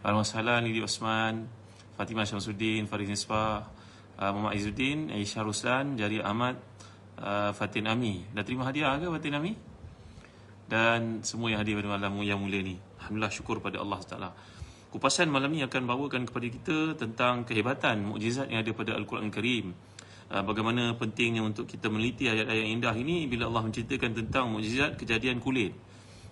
Al-Mashalah Lili Osman Fatimah Syamsuddin Farid Nisbah uh, Muhammad Izzuddin Aisyah Ruslan Jari Ahmad uh, Fatin Ami Dah terima hadiah ke Fatin Ami? Dan semua yang hadir pada malam yang mulia ni Alhamdulillah syukur pada Allah Taala. Kupasan malam ni akan bawakan kepada kita Tentang kehebatan mukjizat yang ada pada Al-Quran Karim uh, Bagaimana pentingnya untuk kita meliti ayat-ayat indah ini Bila Allah menceritakan tentang mukjizat kejadian kulit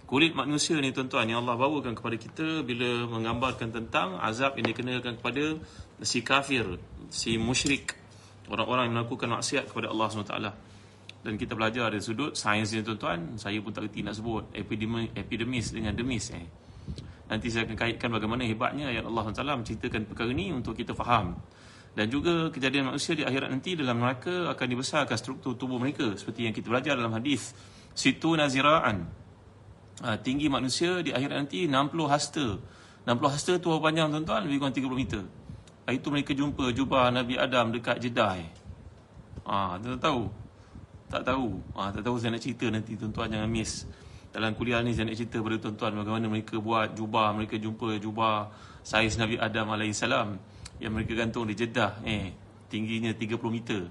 kulit manusia ni tuan-tuan yang Allah bawakan kepada kita bila menggambarkan tentang azab yang dikenakan kepada si kafir, si musyrik, orang-orang yang melakukan maksiat kepada Allah SWT. Dan kita belajar dari sudut sains ni tuan-tuan, saya pun tak kerti nak sebut epidemis, epidemis dengan demis eh. Nanti saya akan kaitkan bagaimana hebatnya ayat Allah SWT menceritakan perkara ini untuk kita faham. Dan juga kejadian manusia di akhirat nanti dalam neraka akan dibesarkan struktur tubuh mereka seperti yang kita belajar dalam hadis situ naziraan uh, tinggi manusia di akhirat nanti 60 hasta. 60 hasta tu berapa panjang tuan-tuan? Lebih kurang 30 meter. Hari itu mereka jumpa jubah Nabi Adam dekat Jeddah. Ah, tak tahu. Tak tahu. Ah, tak tahu saya nak cerita nanti tuan-tuan jangan miss. Dalam kuliah ni saya nak cerita pada tuan-tuan bagaimana mereka buat jubah, mereka jumpa jubah saiz Nabi Adam alaihissalam yang mereka gantung di Jeddah eh tingginya 30 meter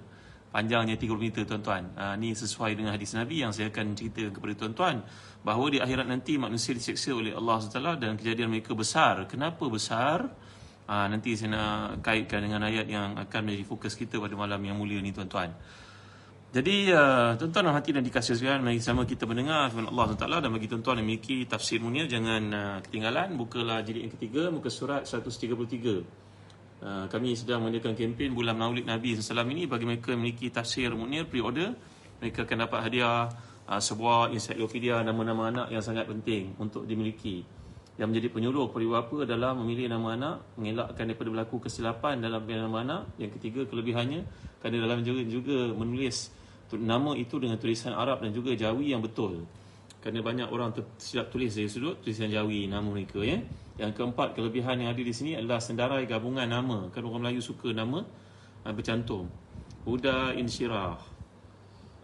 panjangnya 30 meter tuan-tuan. Ha, ni sesuai dengan hadis Nabi yang saya akan cerita kepada tuan-tuan bahawa di akhirat nanti manusia diseksa oleh Allah SWT dan kejadian mereka besar. Kenapa besar? Ha, nanti saya nak kaitkan dengan ayat yang akan menjadi fokus kita pada malam yang mulia ni tuan-tuan. Jadi uh, tuan-tuan dan hati dan dikasih sekalian mari sama kita mendengar firman Allah SWT dan bagi tuan-tuan yang memiliki tafsir munir jangan uh, ketinggalan bukalah jilid yang ketiga muka surat 133. Uh, kami sedang mengadakan kempen bulan Maulid Nabi SAW ini bagi mereka yang memiliki tafsir munir pre-order mereka akan dapat hadiah uh, sebuah ensiklopedia nama-nama anak yang sangat penting untuk dimiliki. Yang menjadi penyuluh kepada bapa adalah memilih nama anak mengelakkan daripada berlaku kesilapan dalam pilihan nama anak. Yang ketiga kelebihannya kerana dalam juga, juga menulis nama itu dengan tulisan Arab dan juga Jawi yang betul. Kerana banyak orang silap tulis dari sudut tulisan Jawi nama mereka ya. Yang keempat kelebihan yang ada di sini adalah sendarai gabungan nama. Kan orang Melayu suka nama uh, bercantum. Huda Insyirah.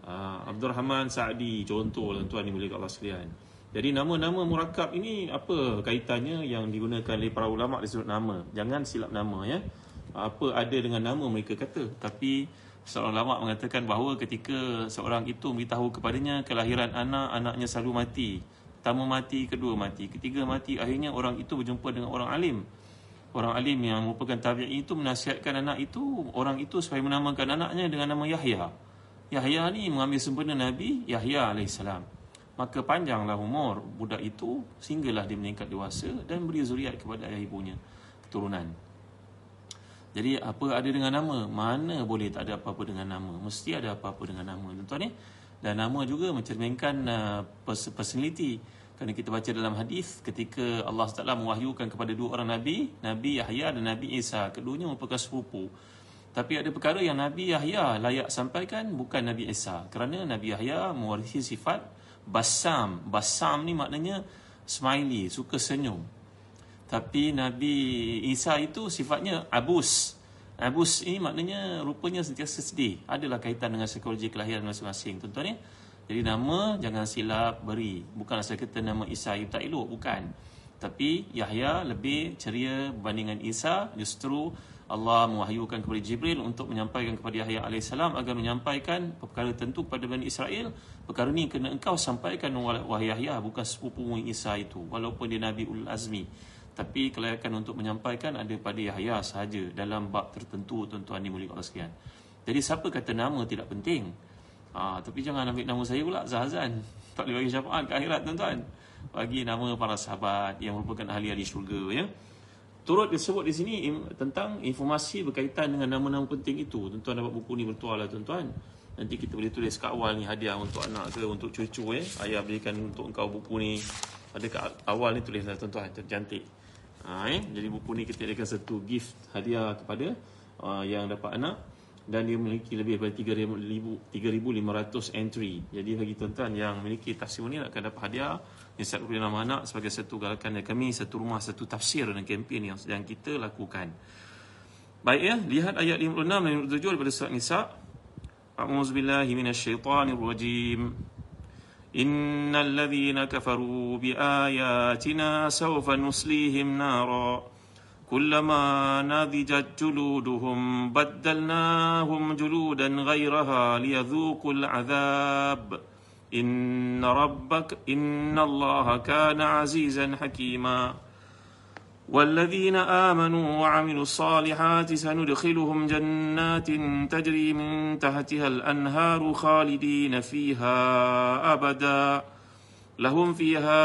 Uh, Abdul Rahman Sa'di contoh tuan-tuan ni boleh kat Allah sekalian. Jadi nama-nama murakab ini apa kaitannya yang digunakan oleh para ulama disebut nama. Jangan silap nama ya. Apa ada dengan nama mereka kata. Tapi seorang ulama mengatakan bahawa ketika seorang itu memberitahu kepadanya kelahiran anak, anaknya selalu mati. Pertama mati, kedua mati, ketiga mati. Akhirnya orang itu berjumpa dengan orang alim. Orang alim yang merupakan tabi'i itu menasihatkan anak itu, orang itu supaya menamakan anaknya dengan nama Yahya. Yahya ni mengambil sempena Nabi Yahya AS. Maka panjanglah umur budak itu sehinggalah dia meningkat dewasa dan beri zuriat kepada ayah ibunya keturunan. Jadi apa ada dengan nama? Mana boleh tak ada apa-apa dengan nama? Mesti ada apa-apa dengan nama. Tuan-tuan ni. Dan nama juga mencerminkan uh, personality. Kerana kita baca dalam hadis ketika Allah SWT mewahyukan kepada dua orang Nabi, Nabi Yahya dan Nabi Isa. Keduanya merupakan sepupu. Tapi ada perkara yang Nabi Yahya layak sampaikan bukan Nabi Isa. Kerana Nabi Yahya mewarisi sifat basam. Basam ni maknanya smiley, suka senyum. Tapi Nabi Isa itu sifatnya abus. Abus ini maknanya rupanya sentiasa sedih. Adalah kaitan dengan psikologi kelahiran masing-masing. Tuan-tuan ya. Jadi nama jangan silap beri. Bukan asal kita nama Isa itu tak elok. Bukan. Tapi Yahya lebih ceria berbandingan Isa. Justru Allah mewahyukan kepada Jibril untuk menyampaikan kepada Yahya AS agar menyampaikan perkara tentu kepada Bani Israel. Perkara ini kena engkau sampaikan wahai Yahya bukan sepupu Isa itu. Walaupun dia Nabi Ul Azmi tapi kelayakan untuk menyampaikan ada pada Yahya sahaja dalam bab tertentu tuan-tuan ni mulia Allah sekalian. Jadi siapa kata nama tidak penting? Ha, tapi jangan ambil nama saya pula Zahazan. Tak boleh bagi syafaat ke akhirat tuan-tuan. Bagi nama para sahabat yang merupakan ahli-ahli syurga ya. Turut disebut di sini tentang informasi berkaitan dengan nama-nama penting itu. Tuan-tuan dapat buku ni bertuah lah tuan-tuan. Nanti kita boleh tulis kat awal ni hadiah untuk anak ke untuk cucu eh. Ayah berikan untuk engkau buku ni. Ada kat awal ni tulislah tuan-tuan cantik. Ha, eh? Jadi buku ni kita adakan satu gift hadiah kepada uh, yang dapat anak dan dia memiliki lebih daripada 3,500 entry. Jadi bagi tuan-tuan yang memiliki tafsir ni akan dapat hadiah Nisab kepada nama anak sebagai satu galakan dari kami, satu rumah, satu tafsir dan kempen yang sedang kita lakukan. Baik ya, lihat ayat 56 dan 57 daripada surat Nisa. A'udzubillahi minasyaitonirrajim. Innal ladzina kafaru bi ayatina sawfa nuslihim nara. كلما نضجت جلودهم بدلناهم جلودا غيرها ليذوقوا العذاب إن ربك إن الله كان عزيزا حكيما والذين آمنوا وعملوا الصالحات سندخلهم جنات تجري من تحتها الأنهار خالدين فيها أبدا لهم فيها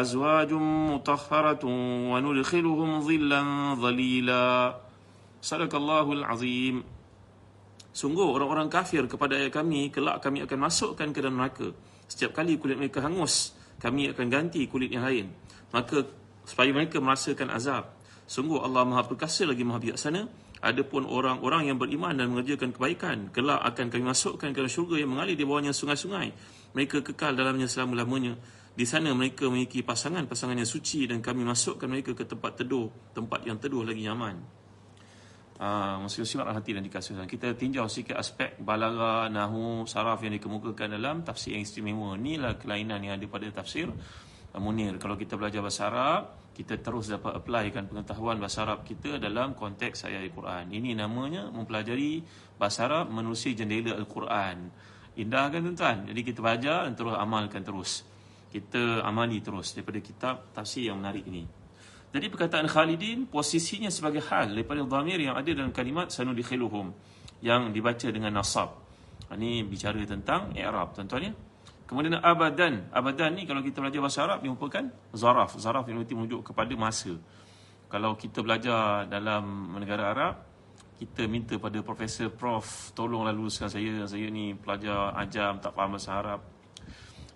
أزواج مطهرة وندخلهم ظلا ظليلا صدق الله العظيم Sungguh orang-orang kafir kepada ayat kami kelak kami akan masukkan ke dalam neraka. Setiap kali kulit mereka hangus, kami akan ganti kulit yang lain. Maka supaya mereka merasakan azab. Sungguh Allah Maha Perkasa lagi Maha Bijaksana. Adapun orang-orang yang beriman dan mengerjakan kebaikan, kelak akan kami masukkan ke dalam syurga yang mengalir di bawahnya sungai-sungai. Mereka kekal dalamnya selama-lamanya. Di sana mereka memiliki pasangan-pasangan yang suci dan kami masukkan mereka ke tempat teduh, tempat yang teduh lagi nyaman. Uh, Muslim hati dan dikasih Kita tinjau sikit aspek balaga, nahu, saraf yang dikemukakan dalam tafsir yang istimewa. Inilah kelainan yang ada pada tafsir uh, Munir. Kalau kita belajar bahasa Arab, kita terus dapat applykan pengetahuan bahasa Arab kita dalam konteks ayat Al-Quran. Ini namanya mempelajari bahasa Arab menerusi jendela Al-Quran. Indah kan tuan-tuan? Jadi kita belajar dan terus amalkan terus. Kita amali terus daripada kitab tafsir yang menarik ini. Jadi perkataan Khalidin posisinya sebagai hal daripada dhamir yang ada dalam kalimat sanudikhiluhum yang dibaca dengan nasab. Ini bicara tentang i'rab tuan-tuan ya. Kemudian abadan. Abadan ni kalau kita belajar bahasa Arab dia merupakan zaraf. Zaraf yang merujuk kepada masa. Kalau kita belajar dalam negara Arab, kita minta pada profesor prof tolonglah luluskan saya. Saya ni pelajar ajam tak faham bahasa Arab.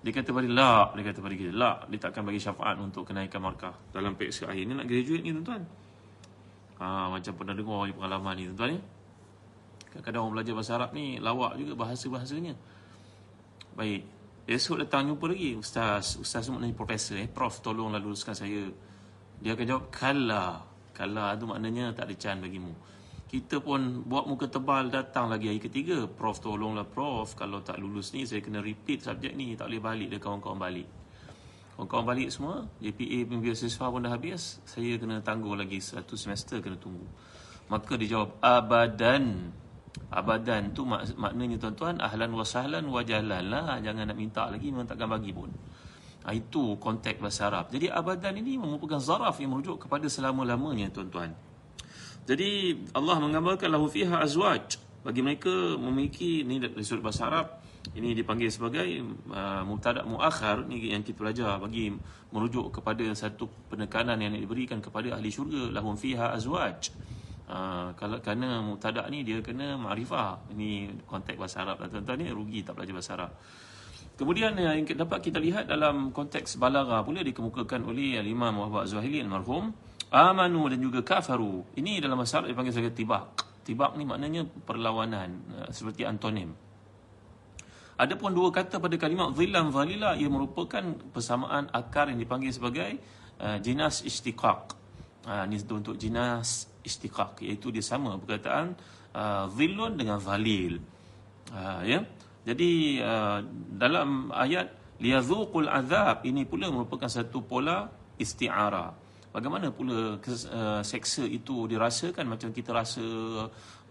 Dia kata pada la, dia kata pada kita, la, dia takkan bagi syafaat untuk kenaikan markah dalam PX akhir. Ni nak graduate ni tuan-tuan. Ha, macam pernah dengar pengalaman ni tuan-tuan ya. Kadang-kadang orang belajar bahasa Arab ni lawak juga bahasa-bahasanya. Baik. Esok datang jumpa lagi ustaz. Ustaz tu maknanya profesor eh. Prof tolonglah luluskan saya. Dia akan jawab kala. Kala tu maknanya tak ada can bagimu kita pun buat muka tebal datang lagi hari ketiga prof tolonglah prof kalau tak lulus ni saya kena repeat subjek ni tak boleh balik dia kawan-kawan balik kawan-kawan balik semua JPA pun siswa pun dah habis saya kena tangguh lagi satu semester kena tunggu maka dia jawab abadan abadan tu mak- maknanya tuan-tuan ahlan wa sahlan wa jalan lah. Jangan nak minta lagi memang takkan bagi pun. Ha, itu konteks bahasa Arab. Jadi abadan ini merupakan zaraf yang merujuk kepada selama-lamanya tuan-tuan. Jadi Allah menggambarkan lahu fiha azwaj. Bagi mereka memiliki ni dari sudut bahasa Arab ini dipanggil sebagai uh, mubtada muakhar ni yang kita belajar bagi merujuk kepada satu penekanan yang diberikan kepada ahli syurga lahum fiha azwaj uh, kalau kerana mubtada ni dia kena ma'rifah ini konteks bahasa Arab lah tuan-tuan ni rugi tak belajar bahasa Arab Kemudian yang dapat kita lihat dalam konteks balaga pula dikemukakan oleh Imam Muhammad Zuhaili almarhum amanu dan juga kafaru. Ini dalam bahasa Arab dipanggil sebagai tibak. Tibak ni maknanya perlawanan uh, seperti antonim. Adapun dua kata pada kalimat zillam zalila ia merupakan persamaan akar yang dipanggil sebagai uh, jinas istiqaq. Uh, ini untuk jinas istiqaq iaitu dia sama perkataan uh, zillun dengan zalil. Uh, ya. Jadi uh, dalam ayat liyazuqul azab ini pula merupakan satu pola isti'arah. Bagaimana pula uh, seksa itu dirasakan macam kita rasa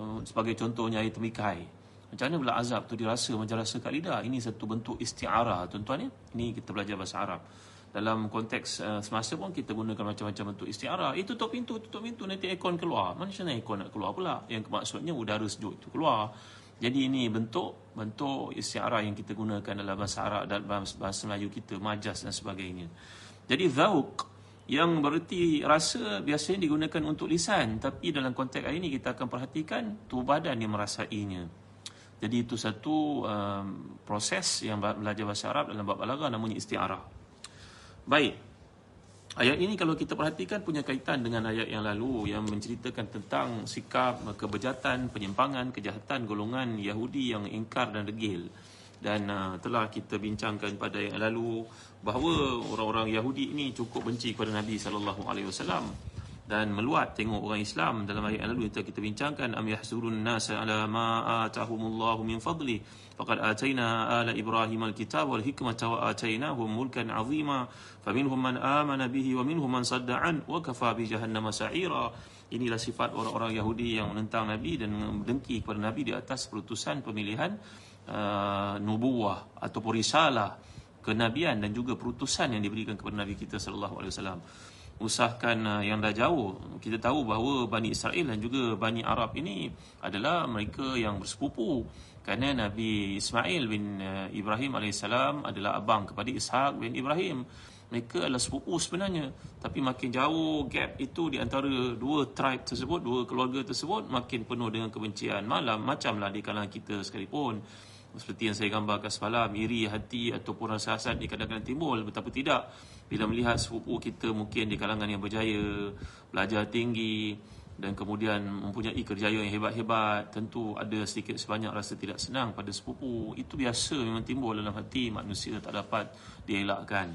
uh, sebagai contohnya air temikai. Macam mana pula azab tu dirasa macam rasa kat lidah. Ini satu bentuk isti'arah tuan-tuan ya. Ini kita belajar bahasa Arab. Dalam konteks uh, semasa pun kita gunakan macam-macam bentuk isti'arah. Itu tutup pintu, tutup pintu nanti aircon keluar. Mana Macam aircon nak keluar pula? Yang maksudnya udara sejuk itu keluar. Jadi ini bentuk bentuk isti'arah yang kita gunakan dalam bahasa Arab dan bahasa Melayu kita, majas dan sebagainya. Jadi zauq yang bererti rasa biasanya digunakan untuk lisan tapi dalam konteks hari ini kita akan perhatikan tubuh badan yang merasainya jadi itu satu um, proses yang belajar bahasa Arab dalam bab balaghah namanya isti'arah baik Ayat ini kalau kita perhatikan punya kaitan dengan ayat yang lalu yang menceritakan tentang sikap kebejatan, penyimpangan, kejahatan golongan Yahudi yang ingkar dan degil. Dan uh, telah kita bincangkan pada yang lalu bahawa orang-orang Yahudi ini cukup benci kepada Nabi sallallahu alaihi wasallam dan meluat tengok orang Islam dalam ayat yang lalu yang kita bincangkan am yahsurun nas ala ma atahumullahu min fadli? Faqad atayna ala ibrahim alkitab wal hikmata wa atainahum mulkan azima. Faminhum man amana bihi wa minhum man sadda an wa kafa bi jahannam sa'ira. Inilah sifat orang-orang Yahudi yang menentang Nabi dan mendengki kepada Nabi di atas perutusan pemilihan uh, nubuah ataupun risalah kenabian dan juga perutusan yang diberikan kepada Nabi kita sallallahu alaihi wasallam usahkan uh, yang dah jauh. Kita tahu bahawa Bani Israel dan juga Bani Arab ini adalah mereka yang bersepupu. Kerana Nabi Ismail bin uh, Ibrahim AS adalah abang kepada Ishaq bin Ibrahim. Mereka adalah sepupu sebenarnya. Tapi makin jauh gap itu di antara dua tribe tersebut dua keluarga tersebut makin penuh dengan kebencian. Malam macamlah di kalangan kita sekalipun seperti yang saya gambarkan semalam iri hati ataupun rasa hasad di kadang-kadang timbul betapa tidak. Bila melihat sepupu kita mungkin di kalangan yang berjaya belajar tinggi dan kemudian mempunyai kerjaya yang hebat-hebat tentu ada sedikit sebanyak rasa tidak senang pada sepupu. Itu biasa memang timbul dalam hati manusia tak dapat dielakkan.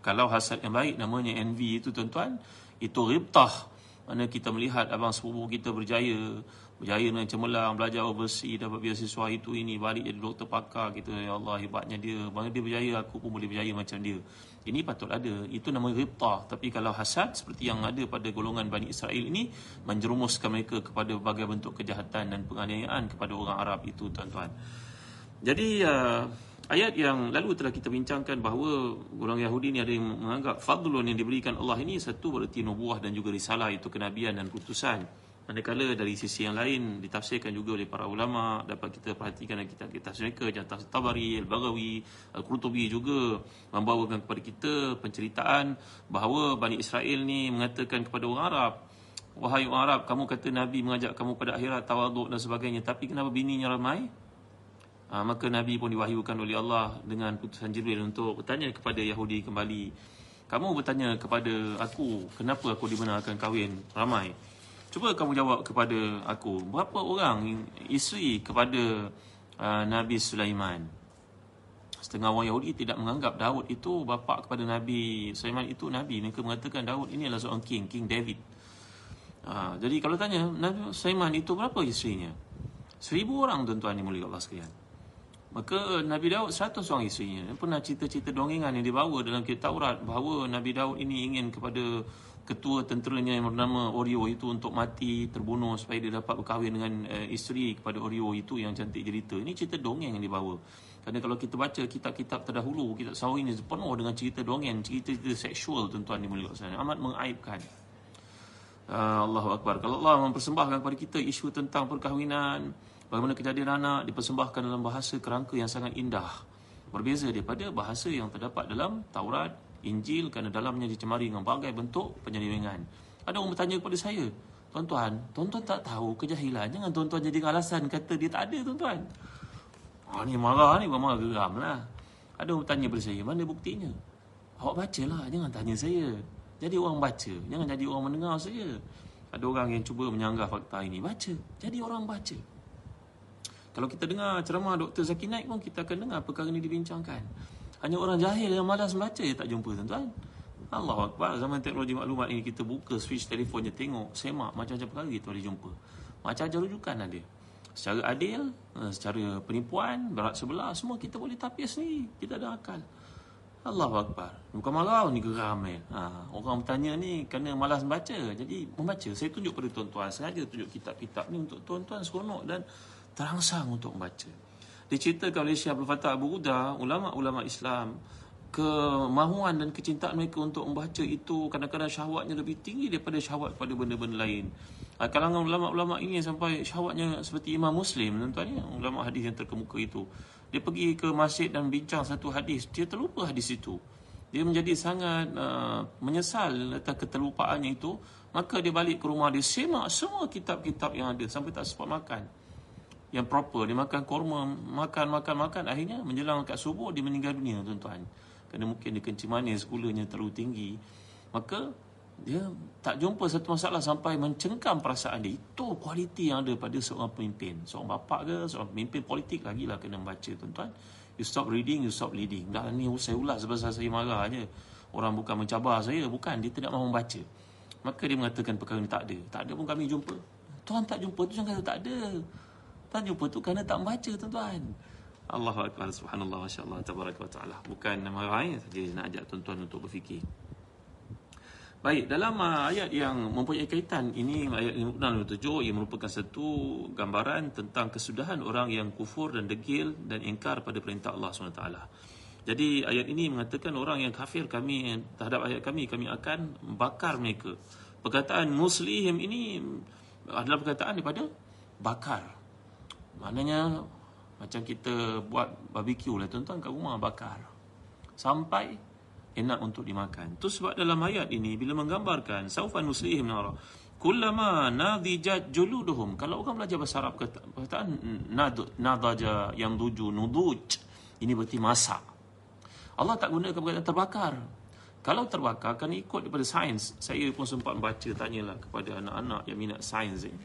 Kalau hasad yang baik namanya envy itu tuan-tuan itu ribtah mana kita melihat abang sepupu kita berjaya berjaya dengan cemerlang belajar overseas dapat beasiswa itu ini balik jadi doktor pakar kita. Ya Allah hebatnya dia. Mana dia berjaya aku pun boleh berjaya macam dia. Ini patut ada. Itu nama ribtah. Tapi kalau hasad seperti yang ada pada golongan Bani Israel ini menjerumuskan mereka kepada berbagai bentuk kejahatan dan penganiayaan kepada orang Arab itu tuan-tuan. Jadi uh, ayat yang lalu telah kita bincangkan bahawa golongan Yahudi ini ada yang menganggap fadlun yang diberikan Allah ini satu berarti nubuah dan juga risalah. Itu kenabian dan keputusan Manakala dari sisi yang lain ditafsirkan juga oleh para ulama dapat kita perhatikan dalam kitab-kitab mereka Jantah Tabari, Al-Baghawi, Al-Qurtubi juga membawakan kepada kita penceritaan bahawa Bani Israel ni mengatakan kepada orang Arab Wahai orang Arab, kamu kata Nabi mengajak kamu pada akhirat, tawaduk dan sebagainya Tapi kenapa bininya ramai? Ha, maka Nabi pun diwahyukan oleh Allah dengan putusan Jibril untuk bertanya kepada Yahudi kembali Kamu bertanya kepada aku, kenapa aku dibenarkan kahwin ramai? Cuba kamu jawab kepada aku, berapa orang isteri kepada uh, Nabi Sulaiman? Setengah orang Yahudi tidak menganggap Daud itu bapa kepada Nabi Sulaiman itu Nabi. Mereka mengatakan Daud ini adalah seorang king, King David. Uh, jadi kalau tanya, Nabi Sulaiman itu berapa isterinya? Seribu orang tuan-tuan yang mulia Allah sekalian. Maka Nabi Daud seratus orang isterinya. Pernah cerita-cerita dongengan yang dibawa dalam kitab Taurat bahawa Nabi Daud ini ingin kepada ketua tenteranya yang bernama Oreo itu untuk mati terbunuh supaya dia dapat berkahwin dengan uh, isteri kepada Oreo itu yang cantik cerita. Ini cerita dongeng yang dibawa. Kerana kalau kita baca kitab-kitab terdahulu, kitab sawi ini penuh dengan cerita dongeng, cerita-cerita seksual tuan-tuan dimuliakan sana. Amat mengaibkan. Uh, Allahu Akbar. Kalau Allah mempersembahkan kepada kita isu tentang perkahwinan, bagaimana kejadian anak dipersembahkan dalam bahasa kerangka yang sangat indah. Berbeza daripada bahasa yang terdapat dalam Taurat, Injil kerana dalamnya dicemari dengan berbagai bentuk penyelewengan. Ada orang bertanya kepada saya, Tuan-tuan, tuan-tuan tak tahu kejahilan. Jangan tuan-tuan jadi alasan kata dia tak ada tuan-tuan. Oh, ni marah ni, marah geram lah. Ada orang bertanya kepada saya, mana buktinya? Awak baca lah, jangan tanya saya. Jadi orang baca, jangan jadi orang mendengar saja. Ada orang yang cuba menyanggah fakta ini. Baca, jadi orang baca. Kalau kita dengar ceramah Dr. Zaki Naik pun, kita akan dengar perkara ini dibincangkan. Hanya orang jahil yang malas membaca je tak jumpa tuan-tuan. Allah Akbar. Zaman teknologi maklumat ini kita buka switch telefon je tengok, semak macam-macam perkara kita boleh jumpa. Macam-macam rujukan ada. Secara adil, eh, secara penipuan, berat sebelah, semua kita boleh tapis ni. Kita ada akal. Allah Akbar. Bukan marah ni geram kan. Ha, orang bertanya ni kerana malas membaca. Jadi membaca. Saya tunjuk pada tuan-tuan. Sengaja tunjuk kitab-kitab ni untuk tuan-tuan seronok dan terangsang untuk membaca diceritakan oleh Syekh Abdul Fattah Abu Uda, ulama-ulama Islam, kemahuan dan kecintaan mereka untuk membaca itu kadang-kadang syahwatnya lebih tinggi daripada syahwat pada benda-benda lain. Ah, kalangan ulama-ulama ini sampai syahwatnya seperti Imam Muslim, tuan-tuan ya, ulama hadis yang terkemuka itu. Dia pergi ke masjid dan bincang satu hadis, dia terlupa hadis itu. Dia menjadi sangat uh, menyesal atas keterlupaannya itu, maka dia balik ke rumah dia semak semua kitab-kitab yang ada sampai tak sempat makan yang proper dia makan korma makan makan makan akhirnya menjelang kat subuh dia meninggal dunia tuan-tuan kerana mungkin dia kencing manis gulanya terlalu tinggi maka dia tak jumpa satu masalah sampai mencengkam perasaan dia. Itu kualiti yang ada pada seorang pemimpin. Seorang bapa ke, seorang pemimpin politik lagi lah kena baca tuan-tuan. You stop reading, you stop leading. Dah ni saya ulas sebab saya marah aja. Orang bukan mencabar saya, bukan. Dia tidak mahu membaca. Maka dia mengatakan perkara ini tak ada. Tak ada pun kami jumpa. Tuan tak jumpa tu jangan kata tak ada. Tuan jumpa tu kerana tak membaca tuan-tuan. Allah Akbar subhanallah masya-Allah tabaraka wa taala. Bukan marah saja nak ajak tuan-tuan untuk berfikir. Baik, dalam uh, ayat yang mempunyai kaitan ini ayat 57 ia merupakan satu gambaran tentang kesudahan orang yang kufur dan degil dan ingkar pada perintah Allah SWT. Jadi ayat ini mengatakan orang yang kafir kami terhadap ayat kami kami akan bakar mereka. Perkataan muslihim ini adalah perkataan daripada bakar. Maknanya macam kita buat barbecue lah tuan-tuan kat rumah bakar. Sampai enak untuk dimakan. Itu sebab dalam ayat ini bila menggambarkan saufan muslihim nara kullama nadijat juluduhum kalau orang belajar bahasa Arab kata perkataan nad nadaja yang tuju nuduj ini berarti masak. Allah tak gunakan perkataan terbakar. Kalau terbakar kan ikut daripada sains. Saya pun sempat baca tanyalah kepada anak-anak yang minat sains ini.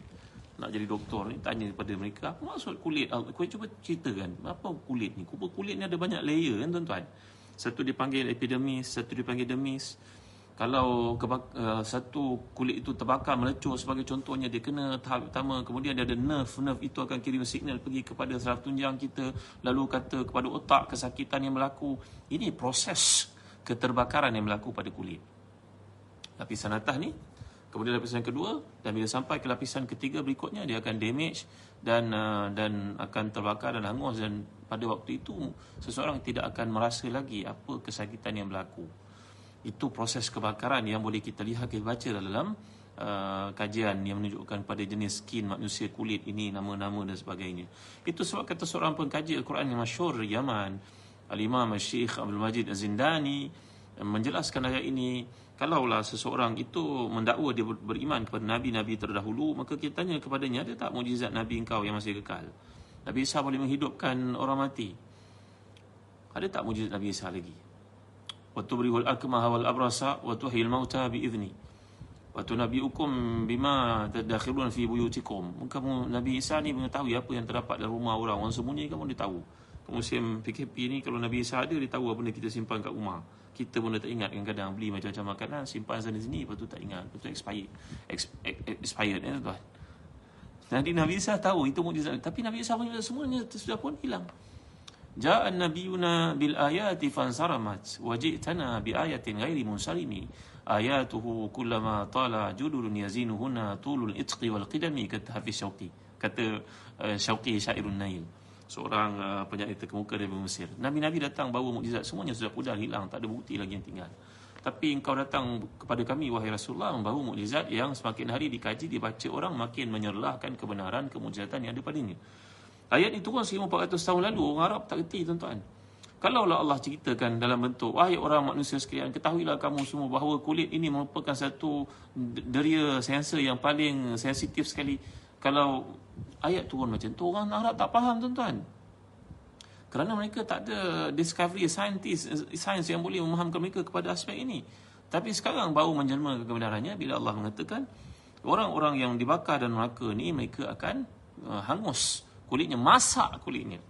Nak jadi doktor ni tanya kepada mereka apa maksud kulit? Kau cuba ceritakan apa kulit ni? Kulit ni ada banyak layer kan tuan-tuan. Satu dipanggil epidermis, satu dipanggil dermis. Kalau kebak, uh, satu kulit itu terbakar melecur sebagai contohnya dia kena tahap pertama kemudian dia ada nerve nerve itu akan kirim signal pergi kepada saraf tunjang kita lalu kata kepada otak kesakitan yang berlaku ini proses keterbakaran yang berlaku pada kulit lapisan atas ni kemudian lapisan kedua dan bila sampai ke lapisan ketiga berikutnya dia akan damage dan uh, dan akan terbakar dan hangus dan pada waktu itu seseorang tidak akan merasa lagi apa kesakitan yang berlaku. Itu proses kebakaran yang boleh kita lihat kita baca dalam uh, kajian yang menunjukkan pada jenis skin manusia kulit ini nama-nama dan sebagainya. Itu sebab kata seorang pengkaji Al-Quran yang masyhur Yaman, Al-Imam Syekh Abdul Majid Az-Zindani menjelaskan ayat ini kalaulah seseorang itu mendakwa dia beriman kepada nabi-nabi terdahulu maka kita tanya kepadanya ada tak mujizat nabi engkau yang masih kekal Nabi Isa boleh menghidupkan orang mati. Ada tak mujizat Nabi Isa lagi? Wa tubrihul akmaha wal abrasa wa tuhyil mauta bi idzni. Wa tunabbiukum bima tadakhirun fi buyutikum. Kamu Nabi Isa ni mengetahui apa yang terdapat dalam rumah orang. Orang sembunyi kamu dia tahu. Musim PKP ni kalau Nabi Isa ada dia tahu apa benda kita simpan kat rumah. Kita pun dah tak ingat kadang-kadang beli macam-macam makanan simpan sana sini lepas tu tak ingat. Lepas tu expired. Expired eh tuan. Jadi Nabi Isa tahu itu mukjizat. Tapi Nabi Isa punya semuanya sudah pun hilang. Ja'an nabiyuna bil ayati fansaramat wajitana bi ayatin ghairi munsarimi ayatuhu kullama tala judulun yazinuhuna tulul itqi wal qidami kata Hafiz Syauqi kata uh, Syauqi syairun nail seorang uh, penyair terkemuka dari Mesir Nabi-Nabi datang bawa mukjizat semuanya sudah pudar hilang tak ada bukti lagi yang tinggal tapi engkau datang kepada kami wahai Rasulullah membawa mukjizat yang semakin hari dikaji dibaca orang makin menyerlahkan kebenaran kemujizatan yang ada padanya. Ayat itu kan 1400 tahun lalu orang Arab tak reti tuan-tuan. Kalaulah Allah ceritakan dalam bentuk wahai orang manusia sekalian ketahuilah kamu semua bahawa kulit ini merupakan satu deria sensor yang paling sensitif sekali. Kalau ayat turun macam tu orang Arab tak faham tuan-tuan. Kerana mereka tak ada discovery scientist science yang boleh memahamkan mereka kepada aspek ini. Tapi sekarang baru menjelma kebenarannya bila Allah mengatakan orang-orang yang dibakar dan neraka ni mereka akan uh, hangus kulitnya masak kulitnya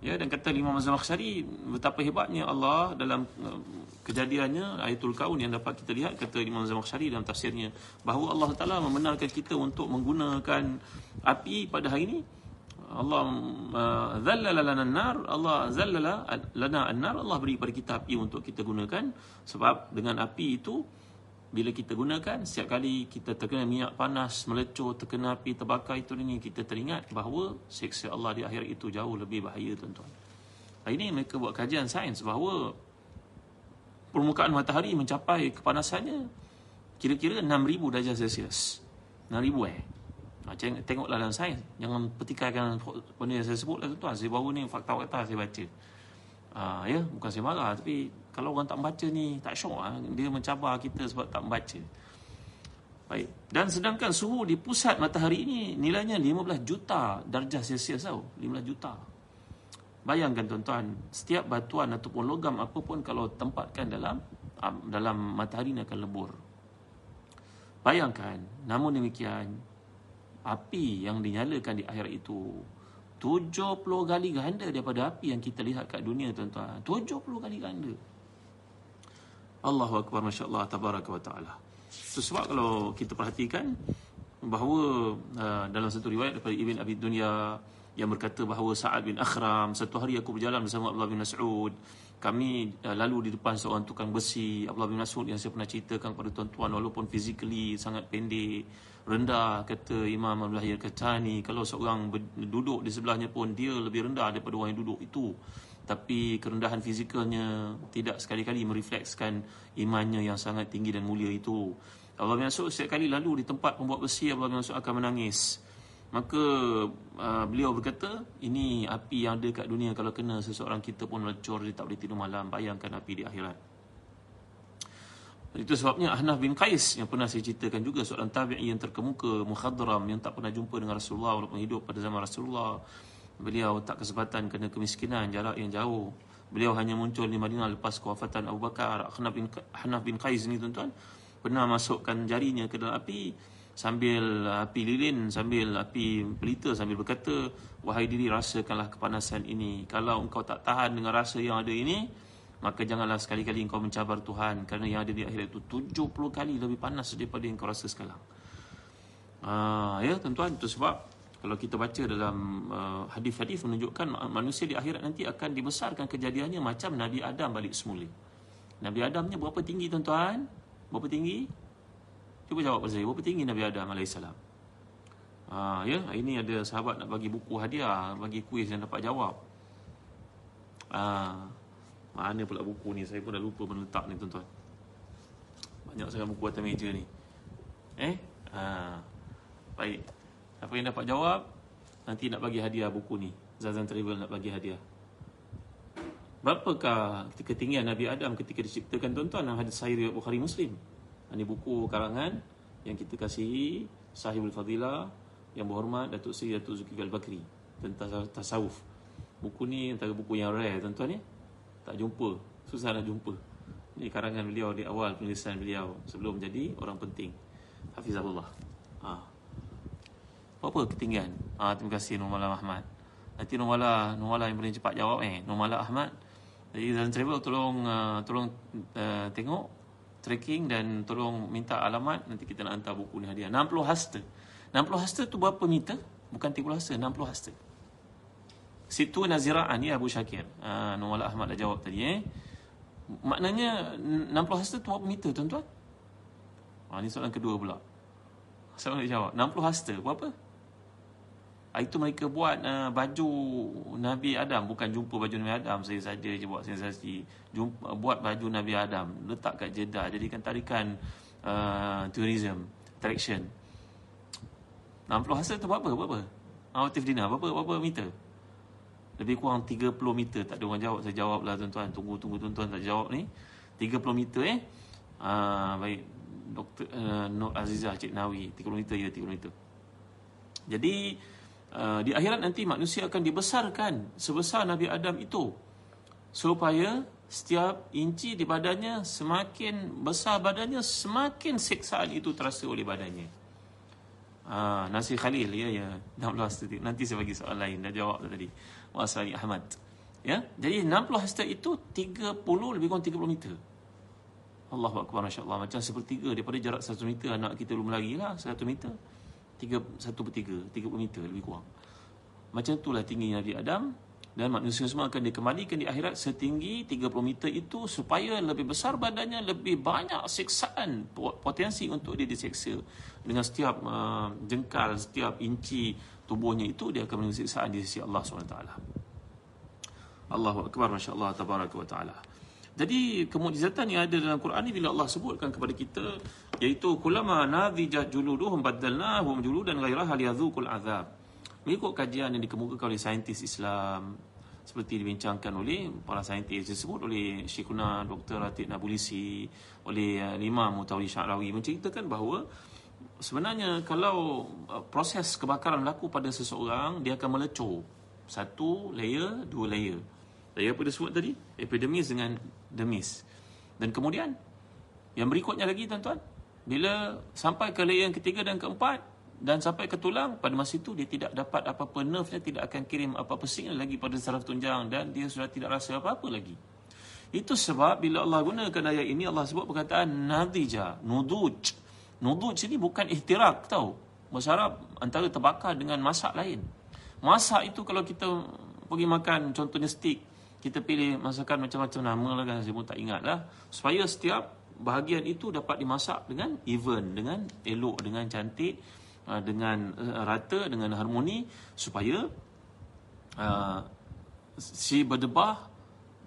ya dan kata Imam Zamakhsyari betapa hebatnya Allah dalam uh, kejadiannya ayatul kaun yang dapat kita lihat kata Imam Zamakhsyari dalam tafsirnya bahawa Allah Taala membenarkan kita untuk menggunakan api pada hari ini. Allah uh, zallala lana an-nar Allah zallala lana an-nar Allah beri kepada kita api untuk kita gunakan. Sebab dengan api itu bila kita gunakan setiap kali kita terkena minyak panas melecur terkena api terbakar itu ini kita teringat bahawa seksa Allah di akhir itu jauh lebih bahaya tuan-tuan. Ini mereka buat kajian sains bahawa permukaan matahari mencapai kepanasannya kira-kira 6000 darjah Celsius. 6000 eh? Macam tengoklah dalam sains. Jangan petikaikan benda yang saya sebut lah tuan Saya baru ni fakta-fakta saya baca. Uh, Ya, bukan saya marah Tapi kalau orang tak membaca ni Tak syok lah Dia mencabar kita sebab tak membaca Baik Dan sedangkan suhu di pusat matahari ini Nilainya 15 juta darjah Celsius tau 15 juta Bayangkan tuan-tuan Setiap batuan ataupun logam apapun Kalau tempatkan dalam dalam matahari ini akan lebur. Bayangkan, namun demikian, api yang dinyalakan di akhirat itu 70 kali ganda daripada api yang kita lihat kat dunia tuan-tuan. 70 kali ganda. Allahu Akbar, Masya Allah, Tabaraka wa Ta'ala. So, sebab kalau kita perhatikan bahawa uh, dalam satu riwayat daripada Ibn Abi Dunya yang berkata bahawa Sa'ad bin Akhram satu hari aku berjalan bersama Abdullah bin Mas'ud kami uh, lalu di depan seorang tukang besi Abdullah bin Mas'ud yang saya pernah ceritakan kepada tuan-tuan walaupun physically sangat pendek rendah kata Imam Abdullah Al-Katani kalau seorang duduk di sebelahnya pun dia lebih rendah daripada orang yang duduk itu tapi kerendahan fizikalnya tidak sekali-kali mereflekskan imannya yang sangat tinggi dan mulia itu. Allah bin Mas'ud setiap kali lalu di tempat pembuat besi Allah bin Mas'ud akan menangis. Maka uh, beliau berkata, ini api yang ada kat dunia kalau kena seseorang kita pun melecur dia tak boleh tidur malam. Bayangkan api di akhirat. Itu sebabnya Ahnaf bin Qais yang pernah saya ceritakan juga seorang tabi'i yang terkemuka, mukhadram yang tak pernah jumpa dengan Rasulullah walaupun hidup pada zaman Rasulullah. Beliau tak kesempatan kena kemiskinan jarak yang jauh. Beliau hanya muncul di Madinah lepas kewafatan Abu Bakar. Hanaf bin, Hanaf bin Qais ni tuan-tuan pernah masukkan jarinya ke dalam api sambil api lilin sambil api pelita sambil berkata wahai diri rasakanlah kepanasan ini kalau engkau tak tahan dengan rasa yang ada ini maka janganlah sekali-kali engkau mencabar Tuhan kerana yang ada di akhirat itu 70 kali lebih panas daripada yang kau rasa sekarang. Ah ya tuan-tuan itu sebab kalau kita baca dalam uh, hadis-hadis menunjukkan manusia di akhirat nanti akan dibesarkan kejadiannya macam Nabi Adam balik semula. Nabi Adamnya berapa tinggi tuan-tuan? Berapa tinggi? Cuba jawab pada saya. Berapa tinggi Nabi Adam AS? Ha, ya, ini ada sahabat nak bagi buku hadiah, bagi kuis yang dapat jawab. Ha, mana pula buku ni? Saya pun dah lupa meletak ni tuan-tuan. Banyak sangat buku atas meja ni. Eh? Ha, baik. Siapa yang dapat jawab Nanti nak bagi hadiah buku ni. Zazan Travel nak bagi hadiah. Berapakah ketinggian Nabi Adam ketika diciptakan tuan-tuan? Yang ada sahih riwayat Bukhari Muslim. Ini buku karangan yang kita kasihi Sahibul Fadilah Yang berhormat Datuk Seri Datuk Zulkifli Al-Bakri Tentang tasawuf. Buku ni antara buku yang rare tuan-tuan ya? Tak jumpa. Susah nak jumpa. Ini karangan beliau di awal penulisan beliau Sebelum menjadi orang penting. Hafizahullah apa ketinggian? Ah, terima kasih Nurmala Ahmad. Nanti Nurmala, Nurmala yang boleh cepat jawab eh. Nurmala Ahmad. Jadi dalam travel tolong uh, tolong uh, tengok tracking dan tolong minta alamat nanti kita nak hantar buku ni hadiah. 60 hasta. 60 hasta tu berapa meter? Bukan 30 hasta, 60 hasta. Situ Naziraan ni Abu Syakir. Uh, Nurmala Ahmad dah jawab tadi eh. Maknanya 60 hasta tu berapa meter tuan-tuan? Ah, ni soalan kedua pula. Saya nak jawab. 60 hasta berapa? Ah, itu mereka buat uh, baju Nabi Adam. Bukan jumpa baju Nabi Adam saya saja je buat sensasi. Jumpa buat baju Nabi Adam. Letak kat Jeddah. Jadikan tarikan uh, tourism attraction. 60 hasil tu berapa? Berapa? Autif Dina berapa? Berapa meter? Lebih kurang 30 meter. Tak ada orang jawab. Saya jawab lah tuan-tuan. Tunggu tunggu tuan-tuan tak jawab ni. 30 meter eh? Uh, baik. Dr. Uh, Nur Azizah Cik Nawi. 30 meter ya 30 meter. Jadi Uh, di akhirat nanti manusia akan dibesarkan sebesar Nabi Adam itu supaya setiap inci di badannya semakin besar badannya semakin siksaan itu terasa oleh badannya. Ah, Nasir Khalil ya ya 16 nanti saya bagi soalan lain dah jawab tadi. Wasali Ahmad. Ya, jadi 60 hasta itu 30 lebih kurang 30 meter. Allahu akbar masya-Allah macam sepertiga daripada jarak 1 meter anak kita belum lagi lah 1 meter. 3, 1 per 3, 30 meter lebih kurang. Macam itulah tinggi Nabi Adam dan manusia semua akan dikembalikan di akhirat setinggi 30 meter itu supaya lebih besar badannya, lebih banyak siksaan potensi untuk dia diseksa. Dengan setiap uh, jengkal, setiap inci tubuhnya itu dia akan menerima siksaan di sisi Allah SWT. Allahu Akbar, Masya Allah, Tabaraka wa Ta'ala. Jadi kemujizatan yang ada dalam Quran ni bila Allah sebutkan kepada kita iaitu kulama nadhijat juluduhum badalnahum juludan ghairaha liyadhuqul azab. Mengikut kajian yang dikemukakan oleh saintis Islam seperti dibincangkan oleh para saintis disebut oleh Syekhuna Dr. Ratib Nabulisi oleh uh, Imam Mutawli Syarawi menceritakan bahawa sebenarnya kalau uh, proses kebakaran berlaku pada seseorang dia akan melecur satu layer dua layer Layer apa dia sebut tadi? Epidemis dengan demis. Dan kemudian Yang berikutnya lagi tuan-tuan, bila sampai ke layer yang ketiga dan keempat dan sampai ke tulang, pada masa itu dia tidak dapat apa-apa nerve-nya tidak akan kirim apa-apa signal lagi pada saraf tunjang dan dia sudah tidak rasa apa-apa lagi. Itu sebab bila Allah gunakan ayat ini Allah sebut perkataan nadija, nuduj. Nuduj ini bukan ihtirak tahu. Bahasa Arab antara terbakar dengan masak lain. Masak itu kalau kita pergi makan contohnya steak, kita pilih masakan macam-macam nama lah kan, saya pun tak ingat lah. Supaya setiap bahagian itu dapat dimasak dengan even, dengan elok, dengan cantik, uh, dengan uh, rata, dengan harmoni supaya uh, si berdebah,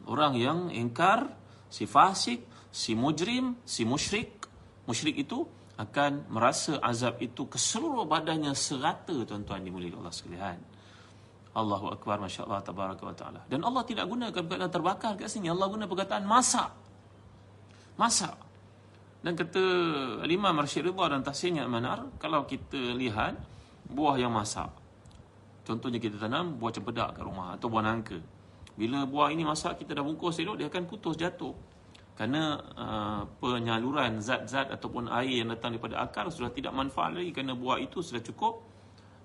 orang yang engkar, si fasik, si mujrim, si musyrik, musyrik itu akan merasa azab itu ke seluruh badannya serata tuan-tuan dimuliakan Allah sekalian. Allahu akbar masya-Allah tabaraka wa taala. Dan Allah tidak gunakan perkataan terbakar kat sini. Allah guna perkataan masak. Masak. Dan kata Imam Rashid Ridha dan tafsirnya Manar, kalau kita lihat buah yang masak. Contohnya kita tanam buah cempedak kat rumah atau buah nangka. Bila buah ini masak kita dah bungkus elok dia akan putus jatuh. Kerana uh, penyaluran zat-zat ataupun air yang datang daripada akar sudah tidak manfaat lagi kerana buah itu sudah cukup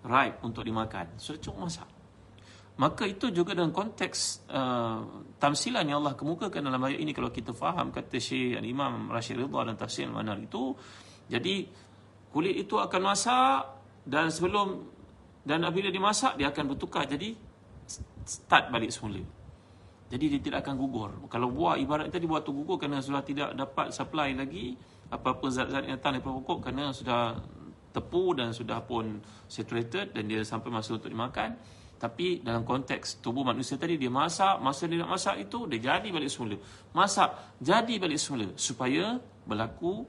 ripe untuk dimakan. Sudah cukup masak. Maka itu juga dalam konteks uh, tamsilan yang Allah kemukakan dalam ayat ini kalau kita faham kata Syekh Imam Rashid Ridha dan tafsir Manar itu jadi kulit itu akan masak dan sebelum dan apabila dimasak dia akan bertukar jadi start balik semula. Jadi dia tidak akan gugur. Kalau buah ibarat tadi buah tu gugur kerana sudah tidak dapat supply lagi apa-apa zat-zat yang datang daripada pokok kerana sudah tepu dan sudah pun saturated dan dia sampai masa untuk dimakan tapi dalam konteks tubuh manusia tadi dia masak, masa dia nak masak itu dia jadi balik semula. Masak jadi balik semula supaya berlaku